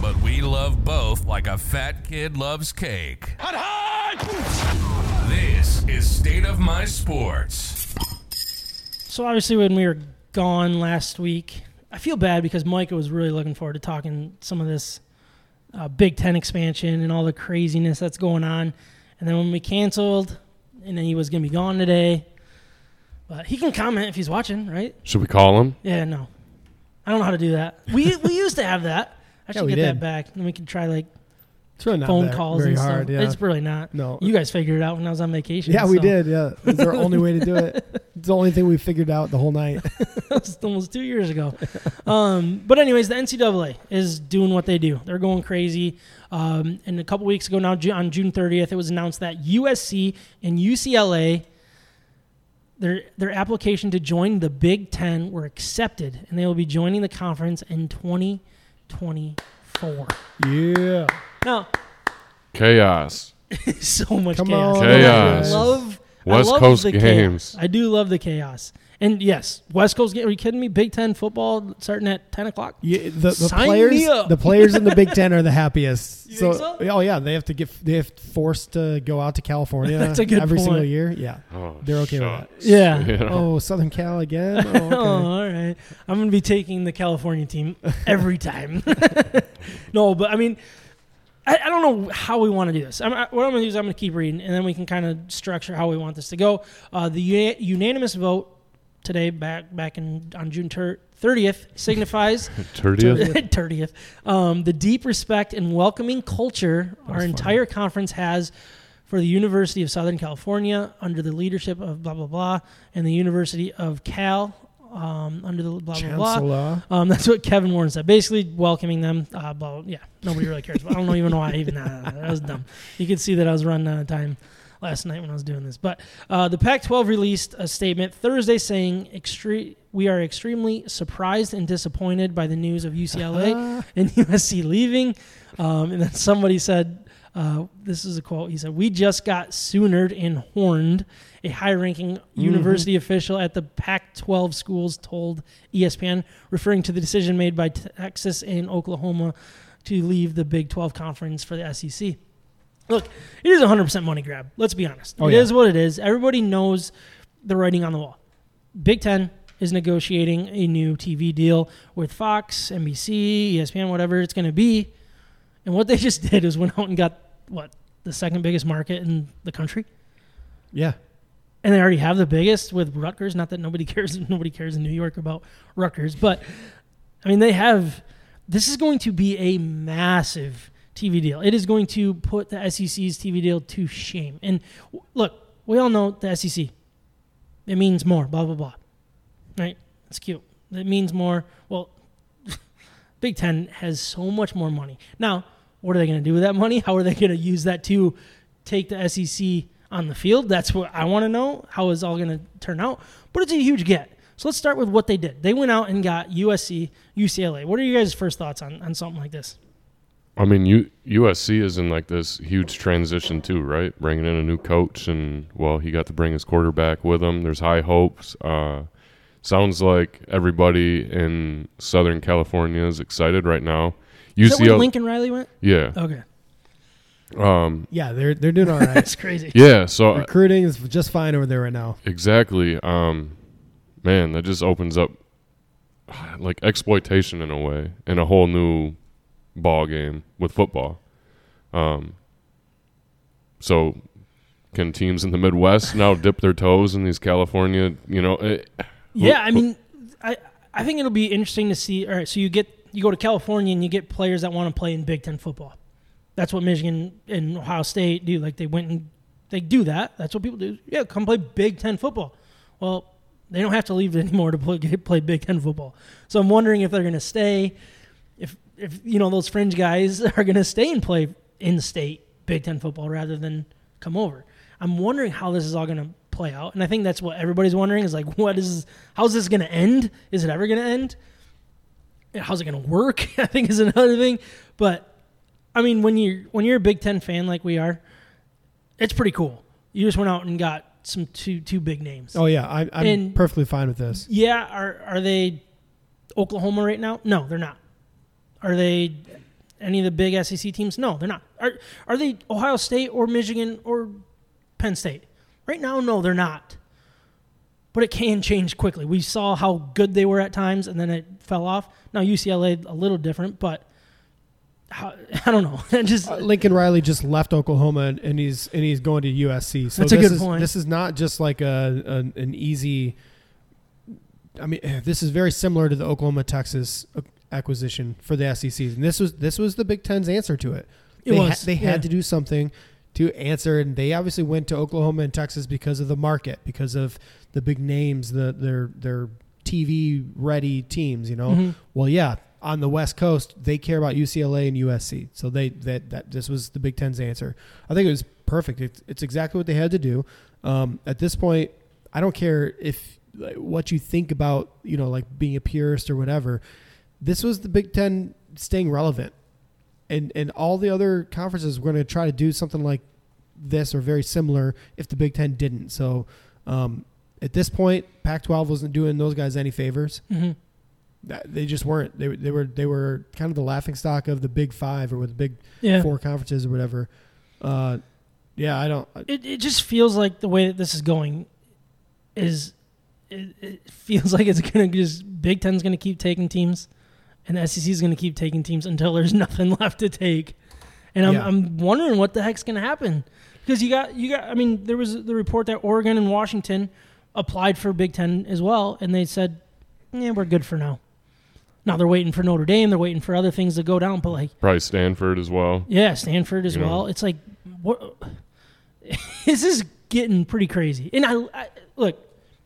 but we love both like a fat kid loves cake. Hot, hot! This is State of My Sports. So obviously, when we were gone last week, I feel bad because Micah was really looking forward to talking some of this uh, Big Ten expansion and all the craziness that's going on. And then when we canceled, and then he was going to be gone today, but he can comment if he's watching, right? Should we call him? Yeah, no, I don't know how to do that. We we used to have that. I Yeah, should we get that did. back, and we can try like It's really not phone that calls very and hard. stuff. Yeah. It's really not. no. You guys figured it out when I was on vacation. yeah, we so- did. Yeah, it's our only way to do it. It's the only thing we figured out the whole night. That's almost two years ago. Um, but anyways, the NCAA is doing what they do. They're going crazy. Um, and a couple weeks ago now, Ju- on June 30th, it was announced that USC and UCLA, their their application to join the Big Ten were accepted, and they will be joining the conference in 2024. yeah. Now, Chaos. so much Come chaos. on. Chaos. I love West I love Coast the games. Chaos. I do love the chaos. And yes, West Coast game. Are you kidding me? Big Ten football starting at 10 o'clock. Yeah, the, the Sign players, me up. the players in the Big Ten are the happiest. You think so? Oh yeah, they have to get they have forced to go out to California That's a good every single year. Yeah, Oh, They're okay with that. shucks. Yeah. You know? Oh, Southern Cal again. Oh, okay. Oh, all right. I'm going to be taking the California team every time. no, but I mean, I, I don't know how we want to do this. I'm, I, what I'm going to do is I'm going to keep reading, and then we can kind of structure how we want this to go. Uh, the uni- unanimous vote today, back back in on June 30th, signifies 30th? 30th um, the deep respect and welcoming culture our funny. entire conference has for the University of Southern California under the leadership of blah blah blah, and the University of Cal um, under the blah blah blah. Um, that's what Kevin Warren said. Basically, welcoming them. Uh, blah, yeah, nobody really cares. I don't know even know why I even uh, that was dumb. You could see that I was running out of time last night when I was doing this. But uh, the Pac-12 released a statement Thursday saying extre- we are extremely surprised and disappointed by the news of UCLA and USC leaving. Um, and then somebody said. Uh, this is a quote. He said, "We just got Soonered and horned." A high-ranking university official at the Pac-12 schools told ESPN, referring to the decision made by Texas and Oklahoma to leave the Big 12 conference for the SEC. Look, it is a 100% money grab. Let's be honest. Oh, It is yeah. what it is. Everybody knows the writing on the wall. Big 10 is negotiating a new TV deal with Fox, NBC, ESPN, whatever it's going to be. And what they just did is went out and got what? The second biggest market in the country? Yeah. and they already have the biggest with Rutgers. Not that nobody cares, nobody cares in New York about Rutgers, but I mean they have. This is going to be a massive TV deal. It is going to put the SEC's TV deal to shame. And look, we all know the SEC. It means more. Blah blah blah. Right? It's cute. It means more. Well, Big Ten has so much more money now. What are they going to do with that money? How are they going to use that to take the SEC on the field? That's what I want to know. How is all going to turn out? But it's a huge get. So let's start with what they did. They went out and got USC, UCLA. What are you guys' first thoughts on, on something like this? I mean, U- USC is in like this huge transition too, right? Bringing in a new coach, and well, he got to bring his quarterback with him. There's high hopes. Uh, sounds like everybody in Southern California is excited right now. Is that where UCLA, Lincoln Riley went? yeah, Okay. um, Yeah, they're they're doing all right. it's crazy. yeah. So Recruiting is just fine over there right now. Exactly. Um, man, that just opens up like exploitation in a way, in a whole new ball game with football. Um, so can teams in the Midwest now dip their toes in these California? You know, eh, Yeah, I mean, I I think it'll be interesting to see. All right, so you get you go to California and you get players that want to play in Big Ten football. That's what Michigan and Ohio State do. Like they went and they do that. That's what people do. Yeah, come play Big Ten football. Well, they don't have to leave anymore to play, play Big Ten football. So I'm wondering if they're going to stay. If you know those fringe guys are going to stay and play in state Big Ten football rather than come over. I'm wondering how this is all going to play out, and I think that's what everybody's wondering is like, what is how's this going to end? Is it ever going to end? How's it going to work? I think is another thing. But I mean, when you when you're a Big Ten fan like we are, it's pretty cool. You just went out and got some two two big names. Oh yeah, I, I'm And- perfectly fine with this. Yeah, are are they Oklahoma right now? No, they're not. Are they any of the big SEC teams? No, they're not. Are are they Ohio State or Michigan or Penn State? Right now, no, they're not. But it can change quickly. We saw how good they were at times, and then it fell off. Now UCLA a little different, but how, I don't know. Just Uh, Lincoln Riley just left Oklahoma and, and he's and he's going to USC. So That's a this good is, point. This is not just like a, a an easy. I mean, this is very similar to the Oklahoma Texas acquisition for the SEC, and this was this was the Big Ten's answer to it. It they was, they yeah. had to do something to answer, and they obviously went to Oklahoma and Texas because of the market, because of the big names, the their their TV ready teams. You know, Mhm. well, yeah, on the West Coast, they care about UCLA and USC, so they that that this was the Big Ten's answer. I think it was perfect. It's, it's exactly what they had to do. Um, at this point, I don't care if like, what you think about you know like being a purist or whatever. This was the Big Ten staying relevant, and and all the other conferences were going to try to do something like this or very similar if the Big Ten didn't. So. Um, at this point, Pac-12 wasn't doing those guys any favors Mhm. that- they just weren't. They, were- they were they were kind of the laughing stock of the Big Five or with the Big yeah. Four conferences or whatever. Uh, yeah, I don't. it, it just feels like the way that this is going is it, it feels like it's gonna just Big Ten's gonna keep taking teams, and the SEC is gonna keep taking teams until there's nothing left to take. And I'm, Yeah. I'm wondering what the heck's gonna happen because you got you got. I mean, there was the report that Oregon and Washington applied for Big Ten as well, and they said, "Yeah, we're good for now." Now they're waiting for Notre Dame. They're waiting for other things to go down, but like probably Stanford as well. yeah, Stanford as You know. well. It's like what this is getting pretty crazy. And I, I look,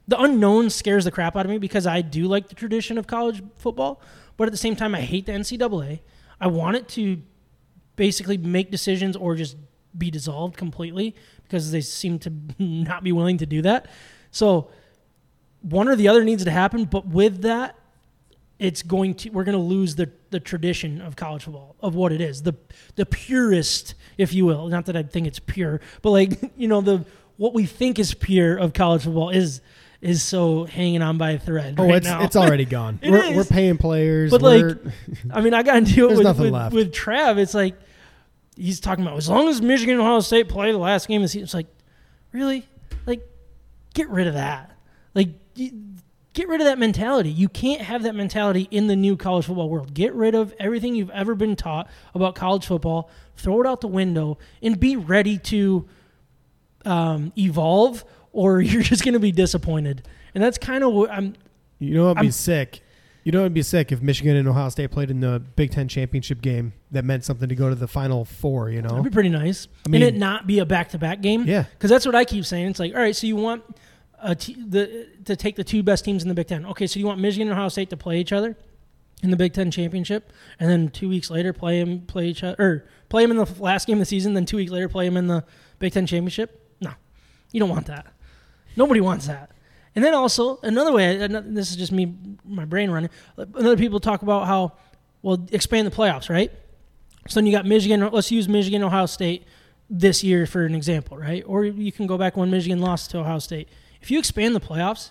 the unknown scares the crap out of me because I do like the tradition of college football, but at the same time, I hate the NCAA. I want it to basically make decisions or just be dissolved completely because they seem to not be willing to do that. So one or the other needs to happen, but with that, it's going to we're going to lose the the tradition of college football of what it is the the purest if you will not that i think it's pure but like you know the what we think is pure of college football is is so hanging on by a thread Oh, right it's now. it's already gone. It we're, is. we're paying players. But, like, I mean, I got into it with, nothing with, left. with Trav. It's like he's talking about as long as Michigan and Ohio State play the last game of the season. It's like, really? Like, get rid of that. Like, get rid of that mentality. You can't have that mentality in the new college football world. Get rid of everything you've ever been taught about college football. Throw it out the window and be ready to um, evolve, or you're just going to be disappointed. And that's kind of what I'm. you know, what'd be I'm- sick. You know, it'd be sick if Michigan and Ohio State played in the Big Ten championship game. That meant something to go to the Final Four. You know, That'd be pretty nice. I mean- and it not be a back to back game. Yeah. Because that's what I keep saying. It's like, all right, so you want a t- the to take the two best teams in the Big Ten. Okay, so you want Michigan and Ohio State to play each other in the Big Ten championship, and then two weeks later play them play each other or play them in the last game of the season. Then two weeks later play them in the Big Ten championship. No, you don't want that. Nobody wants that. And then also another way. Another, this is just me, my brain running. Another people talk about how well expand the playoffs, right? So then you got Michigan. Let's use Michigan, Ohio State this year for an example, right? Or you can go back when Michigan lost to Ohio State. If you expand the playoffs,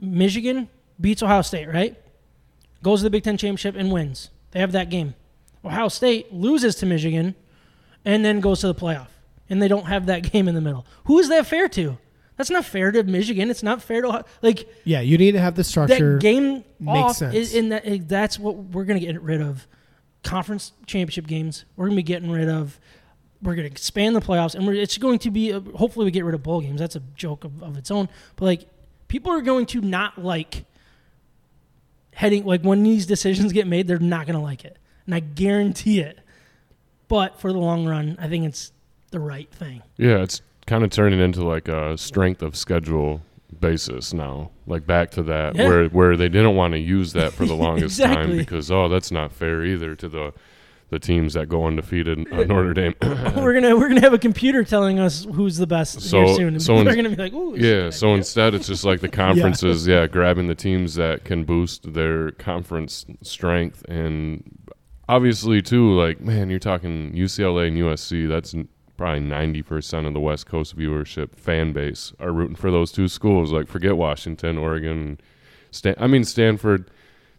Michigan beats Ohio State, right? Goes to the Big Ten championship and wins. They have that game. Ohio State loses to Michigan and then goes to the playoff, and they don't have that game in the middle. Who is that fair to? That's not fair to Michigan. It's not fair to like yeah, you need to have the structure. that game makes off sense. is in that, that's what we're going to get rid of. Conference championship games we're going to be getting rid of. We're going to expand the playoffs and we're, it's going to be hopefully we get rid of bowl games. That's a joke of, of its own. But like people are going to not like heading like when these decisions get made they're not going to like it. And i guarantee it. But for the long run i think it's the right thing. Yeah, it's kind of turning into like a strength of schedule basis now. Like back to that Yeah. where where they didn't want to use that for the longest time because oh, that's not fair either to the the teams that go undefeated uh, Notre Dame. we're gonna we're gonna have a computer telling us who's the best So- here soon and so are gonna be like ooh this is a yeah, so idea." instead it's just like the conferences, yeah. grabbing the teams that can boost their conference strength and obviously too like man, you're talking UCLA and USC, that's probably 90% of the West Coast viewership fan base are rooting for those two schools. Like forget Washington, Oregon, Stan- I mean Stanford,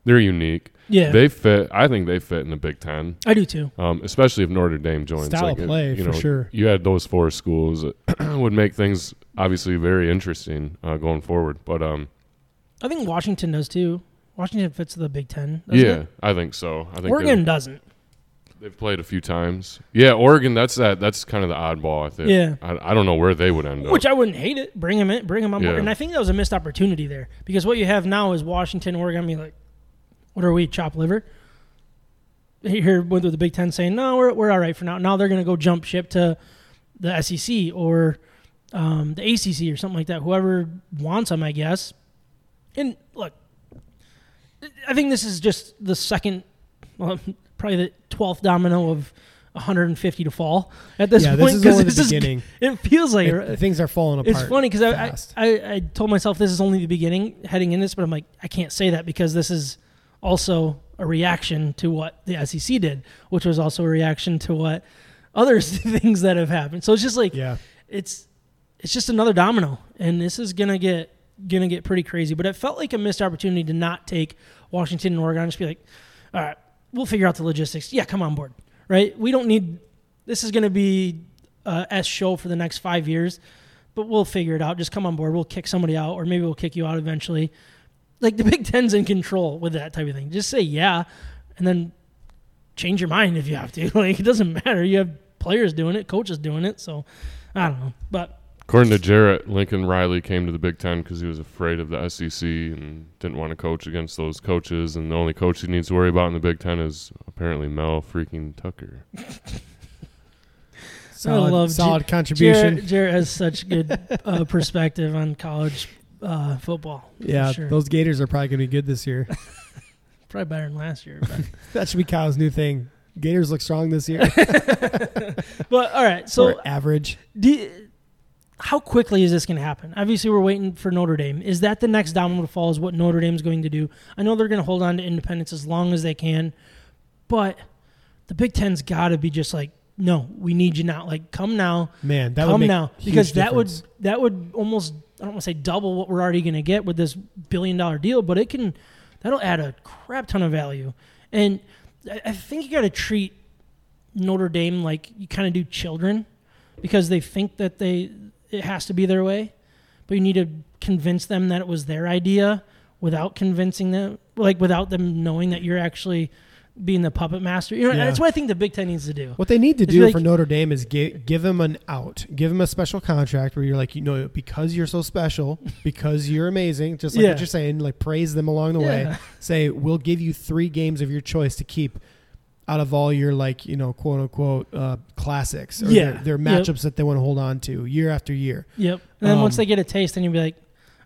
they're unique. yeah They fit I think they fit in the Big 10. I do too. Um, especially if Notre Dame joins. Style like, of it- play, you for sure. You had those four schools that would make things obviously very interesting uh, going forward. But um, I think Washington does too. Washington fits the Big Ten. yeah, it? I think so. I think Oregon doesn't. They've played a few times. Yeah, Oregon. That's that. That's kind of the oddball. I think. Yeah. I, I don't know where they would end Which up. Which I wouldn't hate it. Bring him in. Bring him on board. Yeah. And I think that was a missed opportunity there because what you have now is Washington, Oregon. Be like, what are we? Chop liver. Here with the Big Ten saying no, we're we're all right for now. Now they're going to go jump ship to the SEC or um, the ACC or something like that. Whoever wants them, I guess. And look, I think this is just the second, well, probably the twelfth domino of 150 to fall at this yeah, point. this is only the is- beginning. it feels like It- things are falling apart. it's funny because I, I. I told myself this is only the beginning heading in this, but I'm like I can't say that because this is also a reaction to what the SEC did, which was also a reaction to what other things that have happened. So it's just like yeah, it's it's just another domino, and this is gonna get gonna get pretty crazy. But it felt like a missed opportunity to not take Washington and Oregon. and Just be like, all right, we'll figure out the logistics. Yeah, come on board, right? We don't need. This is gonna be a S show for the next five years, but we'll figure it out. Just come on board. We'll kick somebody out, or maybe we'll kick you out eventually. Like the Big Ten's in control with that type of thing. Just say yeah, and then change your mind if you have to. Like it doesn't matter. You have players doing it, coaches doing it. So I don't know, but According to Jarrett, Lincoln Riley came to the Big Ten because he was afraid of the SEC and didn't want to coach against those coaches. And the only coach he needs to worry about in the Big Ten is apparently Mel freaking Tucker. Solid, love solid Jared, contribution. Jarrett has such good uh, perspective on college uh, football. yeah, sure. those Gators are probably going to be good this year. probably better than last year. But, that should be Kyle's new thing. Gators look strong this year. but all right, so or average. do, how quickly is this going to happen? Obviously, we're waiting for Notre Dame. Is that the next domino to fall? Is what Notre Dame's going to do? I know they're going to hold on to independence as long as they can, but the Big Ten's got to be just like, no, we need you now. Like, come now, Man, that would come now, because that would that would almost I don't want to say double what we're already going to get with this billion dollar deal, but it can that'll add a crap ton of value. And I, I think you got to treat Notre Dame like you kind of do children because they think that they it has to be their way, but you need to convince them that it was their idea without convincing them, like without them knowing that you're actually being the puppet master. You know, Yeah. that's what I think the Big Ten needs to do. What they need to do like- for Notre Dame is give, give them an out, give them a special contract where you're like, you know, because you're so special, because you're amazing, just like Yeah. what you're saying, like praise them along the way. Say, we'll give you three games of your choice to keep out of all your like, you know, quote unquote uh, classics or Yeah. their, their Yep. matchups that they want to hold on to year after year. Yep. And then once Um, they get a taste, then you'll be like,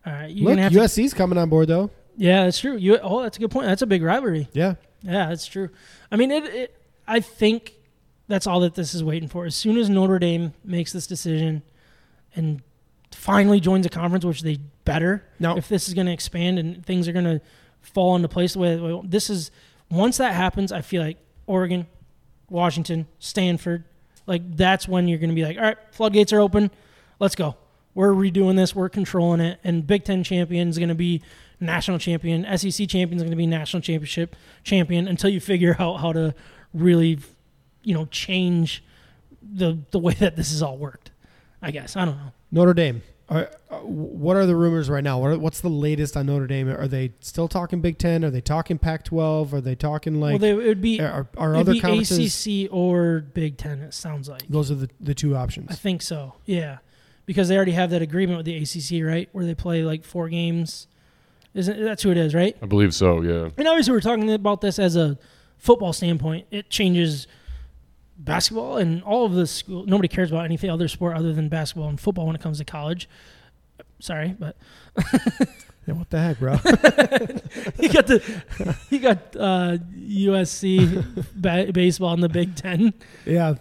all right, you're Look, gonna have to. USC's coming on board though. Yeah, that's true. You, oh, that's a good point. That's a big rivalry. Yeah. Yeah, that's true. I mean, it, it. I think that's all that this is waiting for. As soon as Notre Dame makes this decision and finally joins a conference, which they better, Now- if this is going to expand and things are going to fall into place the way this is. Once that happens, I feel like Oregon, Washington, Stanford, like that's when you're going to be like, all right, floodgates are open, let's go. We're redoing this, we're controlling it, and Big Ten champion is going to be national champion. SEC champion is going to be national championship champion until you figure out how to really, you know, change the the way that this has all worked. I guess I don't know. Notre Dame. Are, uh, what are the rumors right now? What are, what's the latest on Notre Dame? Are they still talking Big Ten? Are they talking Pac-12? Are they talking like well, they, it would be are, are it'd other be? ACC or Big Ten. It sounds like. Those are the, the two options. I think so. Yeah, because they already have that agreement with the ACC, right? Where they play like four games. Isn't that's who it is, right? I believe so. Yeah. And obviously, we're talking about this as a football standpoint. It changes basketball and all of the school. Nobody cares about anything other sport other than basketball and football when it comes to college. Sorry, but Yeah, what the heck, bro? you got the you got uh, USC ba- baseball in the Big Ten. yeah.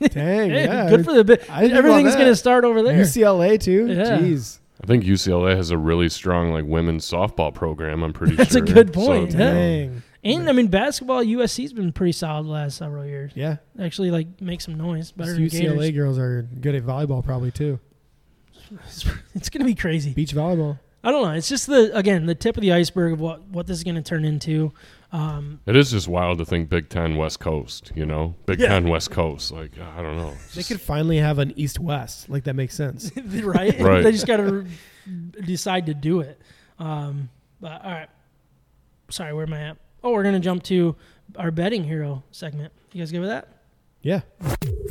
Dang. Hey, yeah. good for the big. I didn't think Everything's going to start over there. UCLA too. Yeah. Jeez. I think UCLA has a really strong like women's softball program. I'm pretty That's a good point, So, yeah. you know, Dang. And I mean, basketball USC's been pretty solid the last several years. Yeah. Actually, like make some noise. Better These than UCLA Gators. girls are good at volleyball probably too. It's going to be crazy. Beach volleyball. I don't know. It's just the again the tip of the iceberg of what what this is going to turn into. Um, It is just wild to think Big Ten West Coast. You know, Big Yeah. Ten West Coast. Like I don't know. They could finally have an East West. Like that makes sense. right? Right. they just got to decide to do it. Um, but all right. Sorry, where am I at? Oh, we're going to jump to our betting hero segment. You guys good with that? Yeah.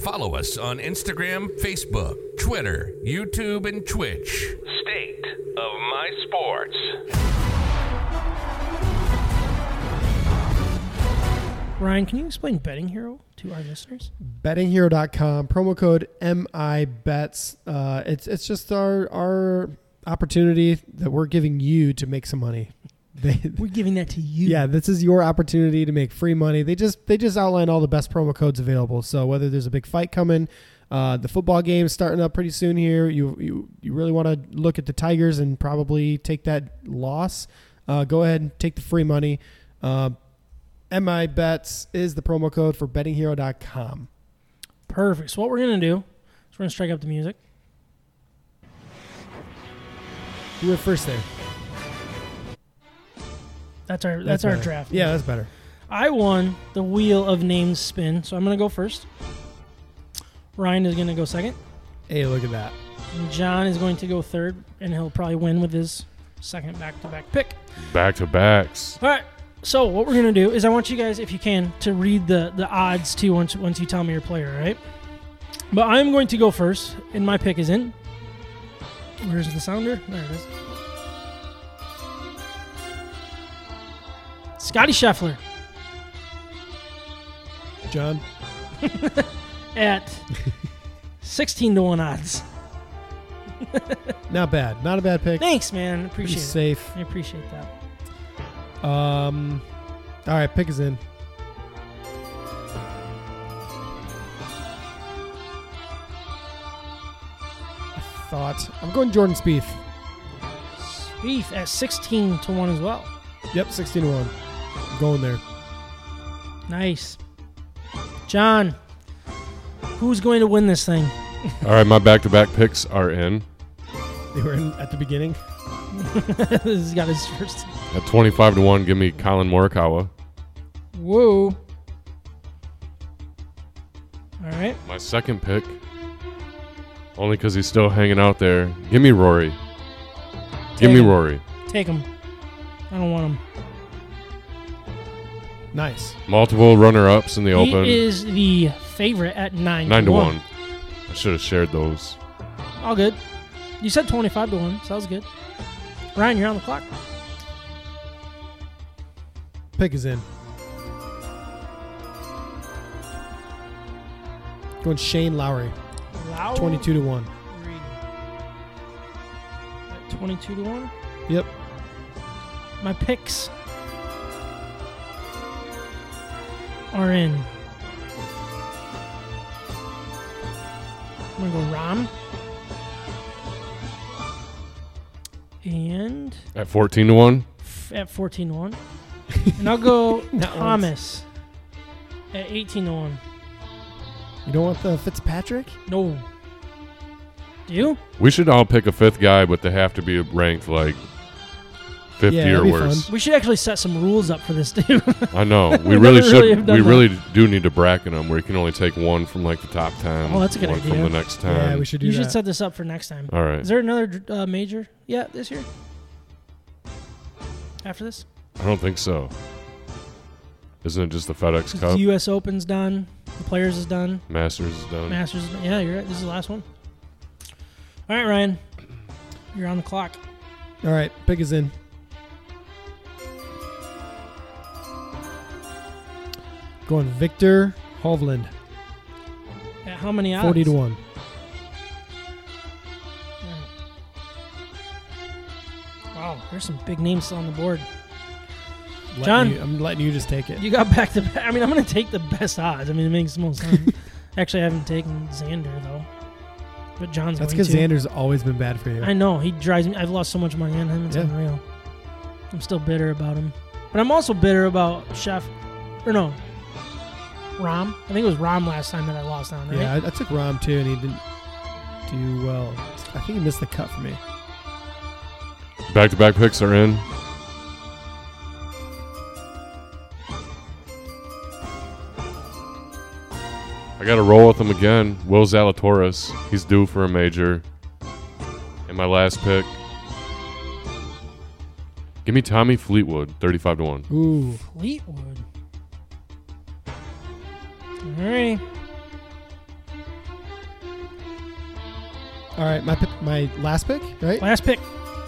Follow us on Instagram, Facebook, Twitter, YouTube, and Twitch. State of My Sports. Ryan, can you explain betting hero to our listeners? bettinghero.com promo code MIBETS. Uh, it's it's just our our opportunity that we're giving you to make some money. They, We're giving that to you. yeah, this is your opportunity to make free money. They just they just outline all the best promo codes available. So whether there's a big fight coming, uh, the football game is starting up pretty soon here, you you you really want to look at the Tigers and probably take that loss. Uh, go ahead and take the free money. Uh, MI bets is the promo code for bettinghero.com. Perfect. So what we're going to do is we're going to strike up the music. You went first there. That's our that's, our better. draft. Yeah, that's better. I won the wheel of names spin, so I'm going to go first. Ryan is going to go second. Hey, look at that. And John is going to go third, and he'll probably win with his second back-to-back pick. back to backs. All right. So what we're gonna do is I want you guys, if you can, to read the the odds too once once you tell me your player, right? But I'm going to go first, and my pick is in. Where's the sounder? There it is. Scottie Scheffler John. at 16 to 1 odds. Not bad. Not a bad pick. Thanks, man. Pretty Appreciate it. safe. I appreciate that. Um, all right, pick is in. I thought I'm going Jordan Spieth. Beef at 16 to 1 as well. Yep, 16 to one. I'm going there. Nice. John, who's going to win this thing? All right, my back-to-back picks are in. They were in at the beginning. He's got his first. At 25 to 1, give me Collin Morikawa. Whoa. All right. My second pick, only because he's still hanging out there, give me Rory. Give me him. Rory. Take him. I don't want him. Nice. Multiple runner-ups in the He Open. is the favorite at 9 Nine to one. I should have shared those. All good. You said 25 to 1, so that was good. Ryan, you're on the clock. Pick is in. Going Shane Lowry, Lowry. 22 to one. At 22 to 1. Yep. My picks are in. I'm going to go Rahm. And At 14 to 1, f- at 14 to 1. and I'll go Thomas at 18 to 1. You don't want the Fitzpatrick? No. Do you? we should all pick a fifth guy, but they have to be ranked like 50 Yeah, or that'd be worse. We should actually set some rules up for this, too. I know. We We really should. really we that. really do need to bracket them where you can only take one from like the top 10. Oh, that's a good one idea. from the next 10. Yeah, we should do you that. should set this up for next time. All right. Is there another uh, major yet this year? After this? I don't think so. Isn't it just the FedEx The Cup? U.S. Open's done. The Players is done. Masters is done. Masters. Is done. Yeah, you're right. This is the last one. All right, Ryan. You're on the clock. All right, pick is in. Going Viktor Hovland, At how many odds? 40 to 1. Wow, there's some big names still on the board. Letting John. you- I'm letting you just take it. You got back to. I mean, I'm going to take the best odds. I mean, it makes the most sense. Actually, I haven't taken Xander though. But John's That's because. Xander's always been bad for you. I know he drives me. I've lost so much money on him. It's Yeah. unreal. I'm still bitter about him, but I'm also bitter about Chef, or no, Rahm. I think it was Rahm last time that I lost on. Right? Yeah, I, I took Rahm too, and he didn't do well. I think he missed the cut for me. Back to back picks are in. I got to roll with him again. Will Zalatoris. He's due for a major. And my last pick. Give me Tommy Fleetwood, 35 to 1. Ooh, Fleetwood. All right. all right. My pick, my last pick, right? Last pick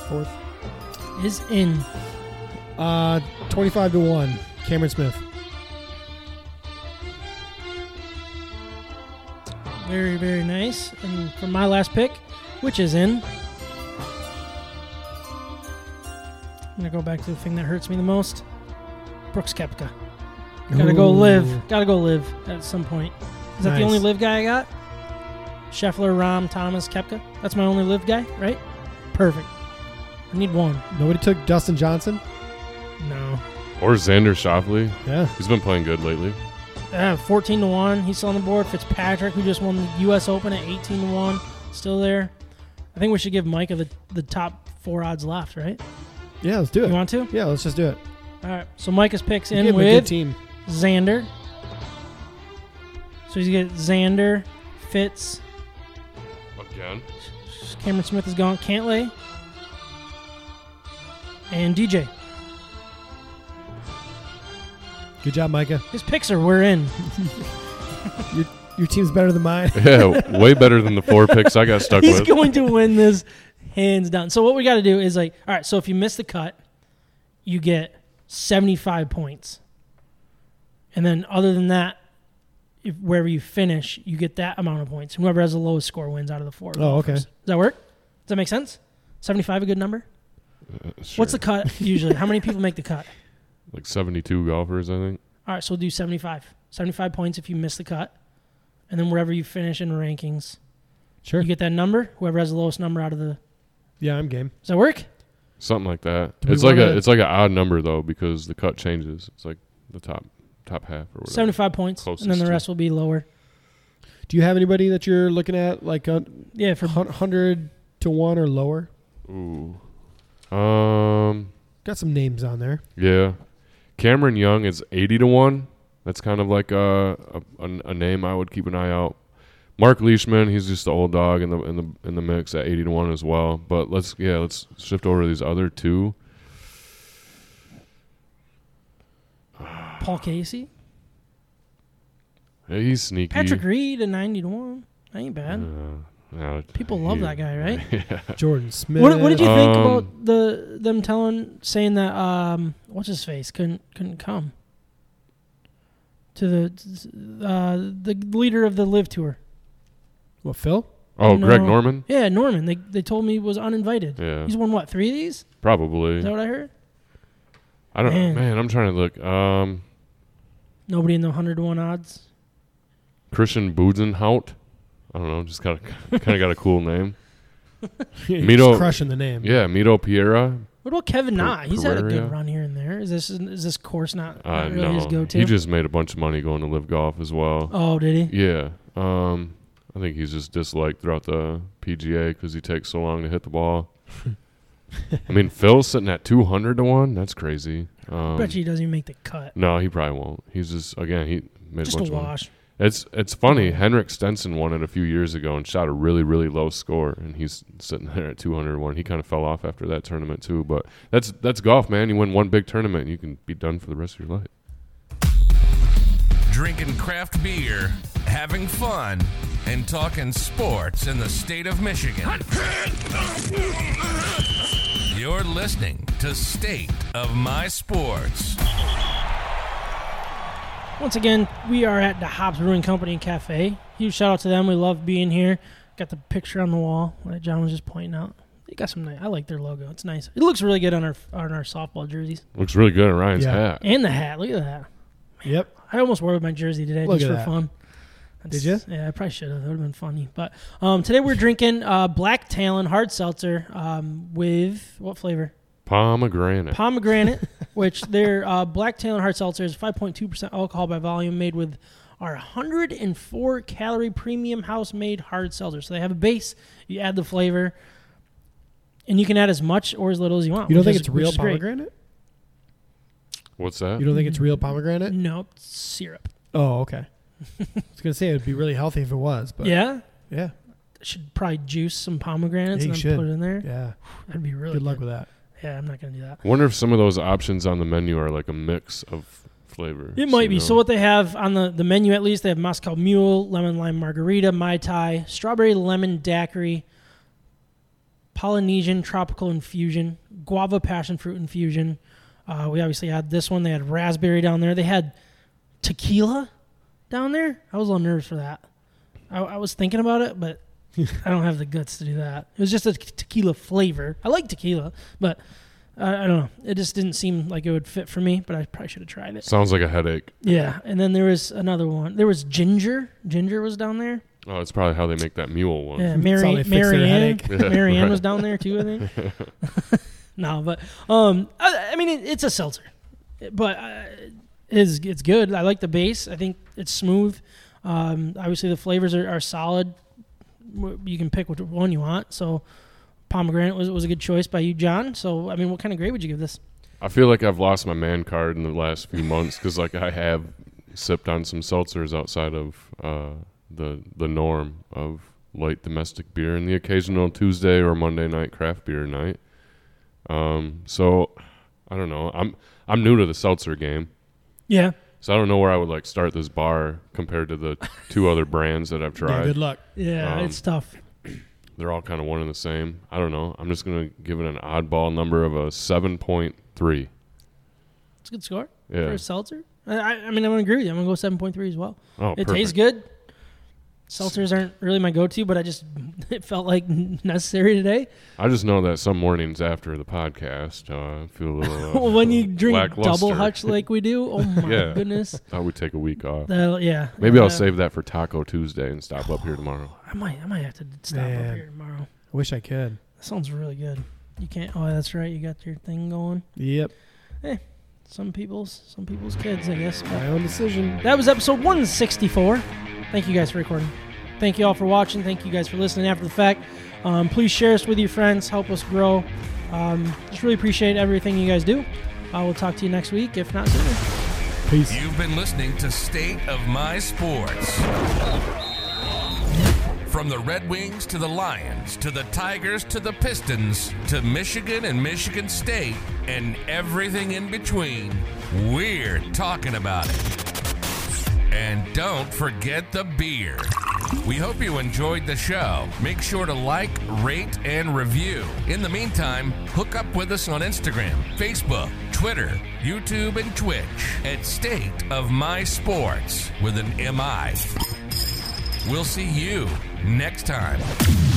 Fourth. is in. Uh, 25 to one. Cameron Smith. Very, very nice. And for my last pick, which is in, I'm gonna go back to the thing that hurts me the most. Brooks Koepka. Gotta go live. Gotta go live at some point. Is that the only live guy I got? Scheffler, Rahm, Thomas, Koepka. That's my only live guy, right? Perfect. I need one. Nobody took Dustin Johnson. No. Or Xander Schauffele. Yeah. He's been playing good lately. Uh, 14 to 1. He's still on the board. Fitzpatrick, who just won the U.S. Open at 18 to 1, still there. I think we should give Micah the, the top four odds left, right? Yeah, let's do it. You want to? yeah, let's just do it. All right. So Micah's picks You in gave him a good with team. Xander. So he's got Xander, Fitz, Again. Cameron Smith is gone, Cantlay, and DJ. Good job, Micah. His picks are we're in. Your team's better than mine. Yeah, way better than the four picks I got stuck He's with. He's going to win this hands down. So what we got to do is like, all right. So if you miss the cut, you get seventy-five points, and then other than that, if, wherever you finish, you get that amount of points. Whoever has the lowest score wins out of the four. Oh, okay. golfers. Does that work? Does that make sense? Seventy-five a good number. Uh, What's the cut usually? How many people make the cut? like 72 golfers? I think. All right, so we'll do 75. 75 points if you miss the cut. And then wherever you finish in rankings, Sure. you get that number. Whoever has the lowest number out of the. Yeah, I'm game. Does that work? Something like that. It's like a it's like an odd number though because the cut changes. It's like the top top half or whatever. 75 points. and then Closest the to- rest will be lower. Do you have anybody that you're looking at like a Yeah, for hundred to one or lower? Ooh. Um. Got some names on there. Yeah. Cameron Young is 80 to 1. That's kind of like a, a, a, a name I would keep an eye out. Mark Leishman, he's just the old dog in the in the in the mix at 80 to 1 as well. But let's yeah, let's shift over to these other two. Paul Casey. Yeah, he's sneaky. Patrick Reed at 90 to 1. That ain't bad. Uh, no, People love that guy, right? yeah. Jordan Smith. What, what did you think Um, about the them telling saying that um what's his face couldn't couldn't come to the uh the leader of the LIV tour? What Phil? Oh, Greg No. Norman? Yeah, Norman. They they told me he was uninvited. Yeah. He's won what three of these? Probably. Is that what I heard? I don't Man. man. I'm trying to look. Um Nobody in the hundred to one odds. Christiaan Bezuidenhout. I don't know, just kind of kind of got a cool name. He's Mito- crushing the name. Yeah, Mito Pereira. What about Kevin Per- Na? He's had a Pereira? good run here and there. Is this is this course not, Uh, not really no, his go to? he just made a bunch of money going to LIV golf as well. oh, did he? Yeah, um, I think he's just disliked throughout the PGA because he takes so long to hit the ball. I mean, Phil's sitting at two hundred to one. That's crazy. Um, Bet you he doesn't even make the cut. no, he probably won't. He's just again he made Just a a bunch of money. wash. It's it's funny. Henrik Stenson won it a few years ago and shot a really really low score, and he's sitting there at 201. He kind of fell off after that tournament too. But that's that's golf, man. You win one big tournament, and you can be done for the rest of your life. Drinking craft beer, having fun, and talking sports in the state of Michigan. You're listening to State of My Sports. Once again, we are at the Hobbs Brewing Company and Cafe. Huge shout out to them. We love being here. Got the picture on the wall that John was just pointing out. They got some nice. I like their logo. It's nice. It looks really good on our on our softball jerseys Looks really good on Ryan's Yeah. hat. and the hat. Look at that. Yep. I almost wore my jersey today Look just at for that. fun. Did you? Yeah, I probably should have. That would have been funny. But um, today we're drinking uh, Black Talon hard seltzer um, with what flavor? Pomegranate. pomegranate, which their uh, black talon hard seltzer is 5.2% alcohol by volume, made with our 104 calorie premium house made hard seltzer. So they have a base, you add the flavor, and you can add as much or as little as you want. You don't think is- it's real which is great. pomegranate? What's that? You don't think it's real pomegranate? No, it's syrup. Oh, okay. I was gonna say it'd be really healthy if it was, but yeah, yeah, should probably juice some pomegranates Yeah, you and then should. put it in there. yeah. That'd be really Good luck with that. Yeah, I'm not gonna do that. I wonder if some of those options on the menu are like a mix of flavors. It might you be. know? So what they have on the, the menu at least, they have Moscow Mule, lemon lime margarita, mai tai, strawberry lemon daiquiri, Polynesian tropical infusion, guava passion fruit infusion. Uh, we obviously had this one. They had raspberry down there. They had tequila down there. I was a little nervous for that. I, I was thinking about it, but I don't have the guts to do that. It was just a tequila flavor. I like tequila, but I, I don't know. It just didn't seem like it would fit for me. But I probably should have tried it. Sounds like a headache. Yeah, and then there was another one. There was ginger. Ginger was down there. Oh, it's probably how they make that mule one. Yeah, Mary how they Marianne. Yeah, Marianne right. was down there too. I think. no, but um, I, I mean, it, it's a seltzer, but uh, it's it's good. I like the base. I think it's smooth. Um, obviously the flavors are, are solid. You can pick which one you want. So pomegranate was was a good choice by you, John. So I mean, what kind of grade would you give this? I feel like I've lost my man card in the last few months because like I have sipped on some seltzers outside of uh, the the norm of light domestic beer and the occasional Tuesday or Monday night craft beer night. Um, so I don't know. I'm I'm new to the seltzer game, Yeah, so I don't know where I would like start this bar compared to the two other brands that I've Yeah, tried. good luck. yeah, Um, it's tough. They're all kind of one and the same. I don't know. I'm just gonna give it an oddball number of a seven point three. It's a good score yeah. for a seltzer. I, I mean, I'm gonna agree with you. I'm gonna go seven point three as well. Oh, it perfect. tastes good. Seltzers aren't really my go-to, but I just it felt like necessary today. I just know that some mornings after the podcast, uh, I feel a little. Uh, when you drink lackluster. double hutch like we do, oh my Yeah. goodness! I would take a week off. That'll- yeah, Maybe I'll Uh, save that for Taco Tuesday and stop up here tomorrow. I might, I might have to stop up here tomorrow. I wish I could. That sounds really good. You can't. Oh, that's right. You got your thing going. Yep. Some people's, some people's kids, I guess. But My own decision. that was episode 164. Thank you guys for recording. Thank you all for watching. Thank you guys for listening after the fact. Um, please share us with your friends. Help us grow. Um, just really appreciate everything you guys do. I will talk to you next week, if not sooner. Peace. You've been listening to State of My Sports. From the Red Wings to the Lions to the Tigers to the Pistons to Michigan and Michigan State and everything in between, we're talking about it. And don't forget the beer. We hope you enjoyed the show. Make sure to like, rate, and review. In the meantime, hook up with us on Instagram, Facebook, Twitter, YouTube, and Twitch at State of My Sports with an MI. We'll see you next time.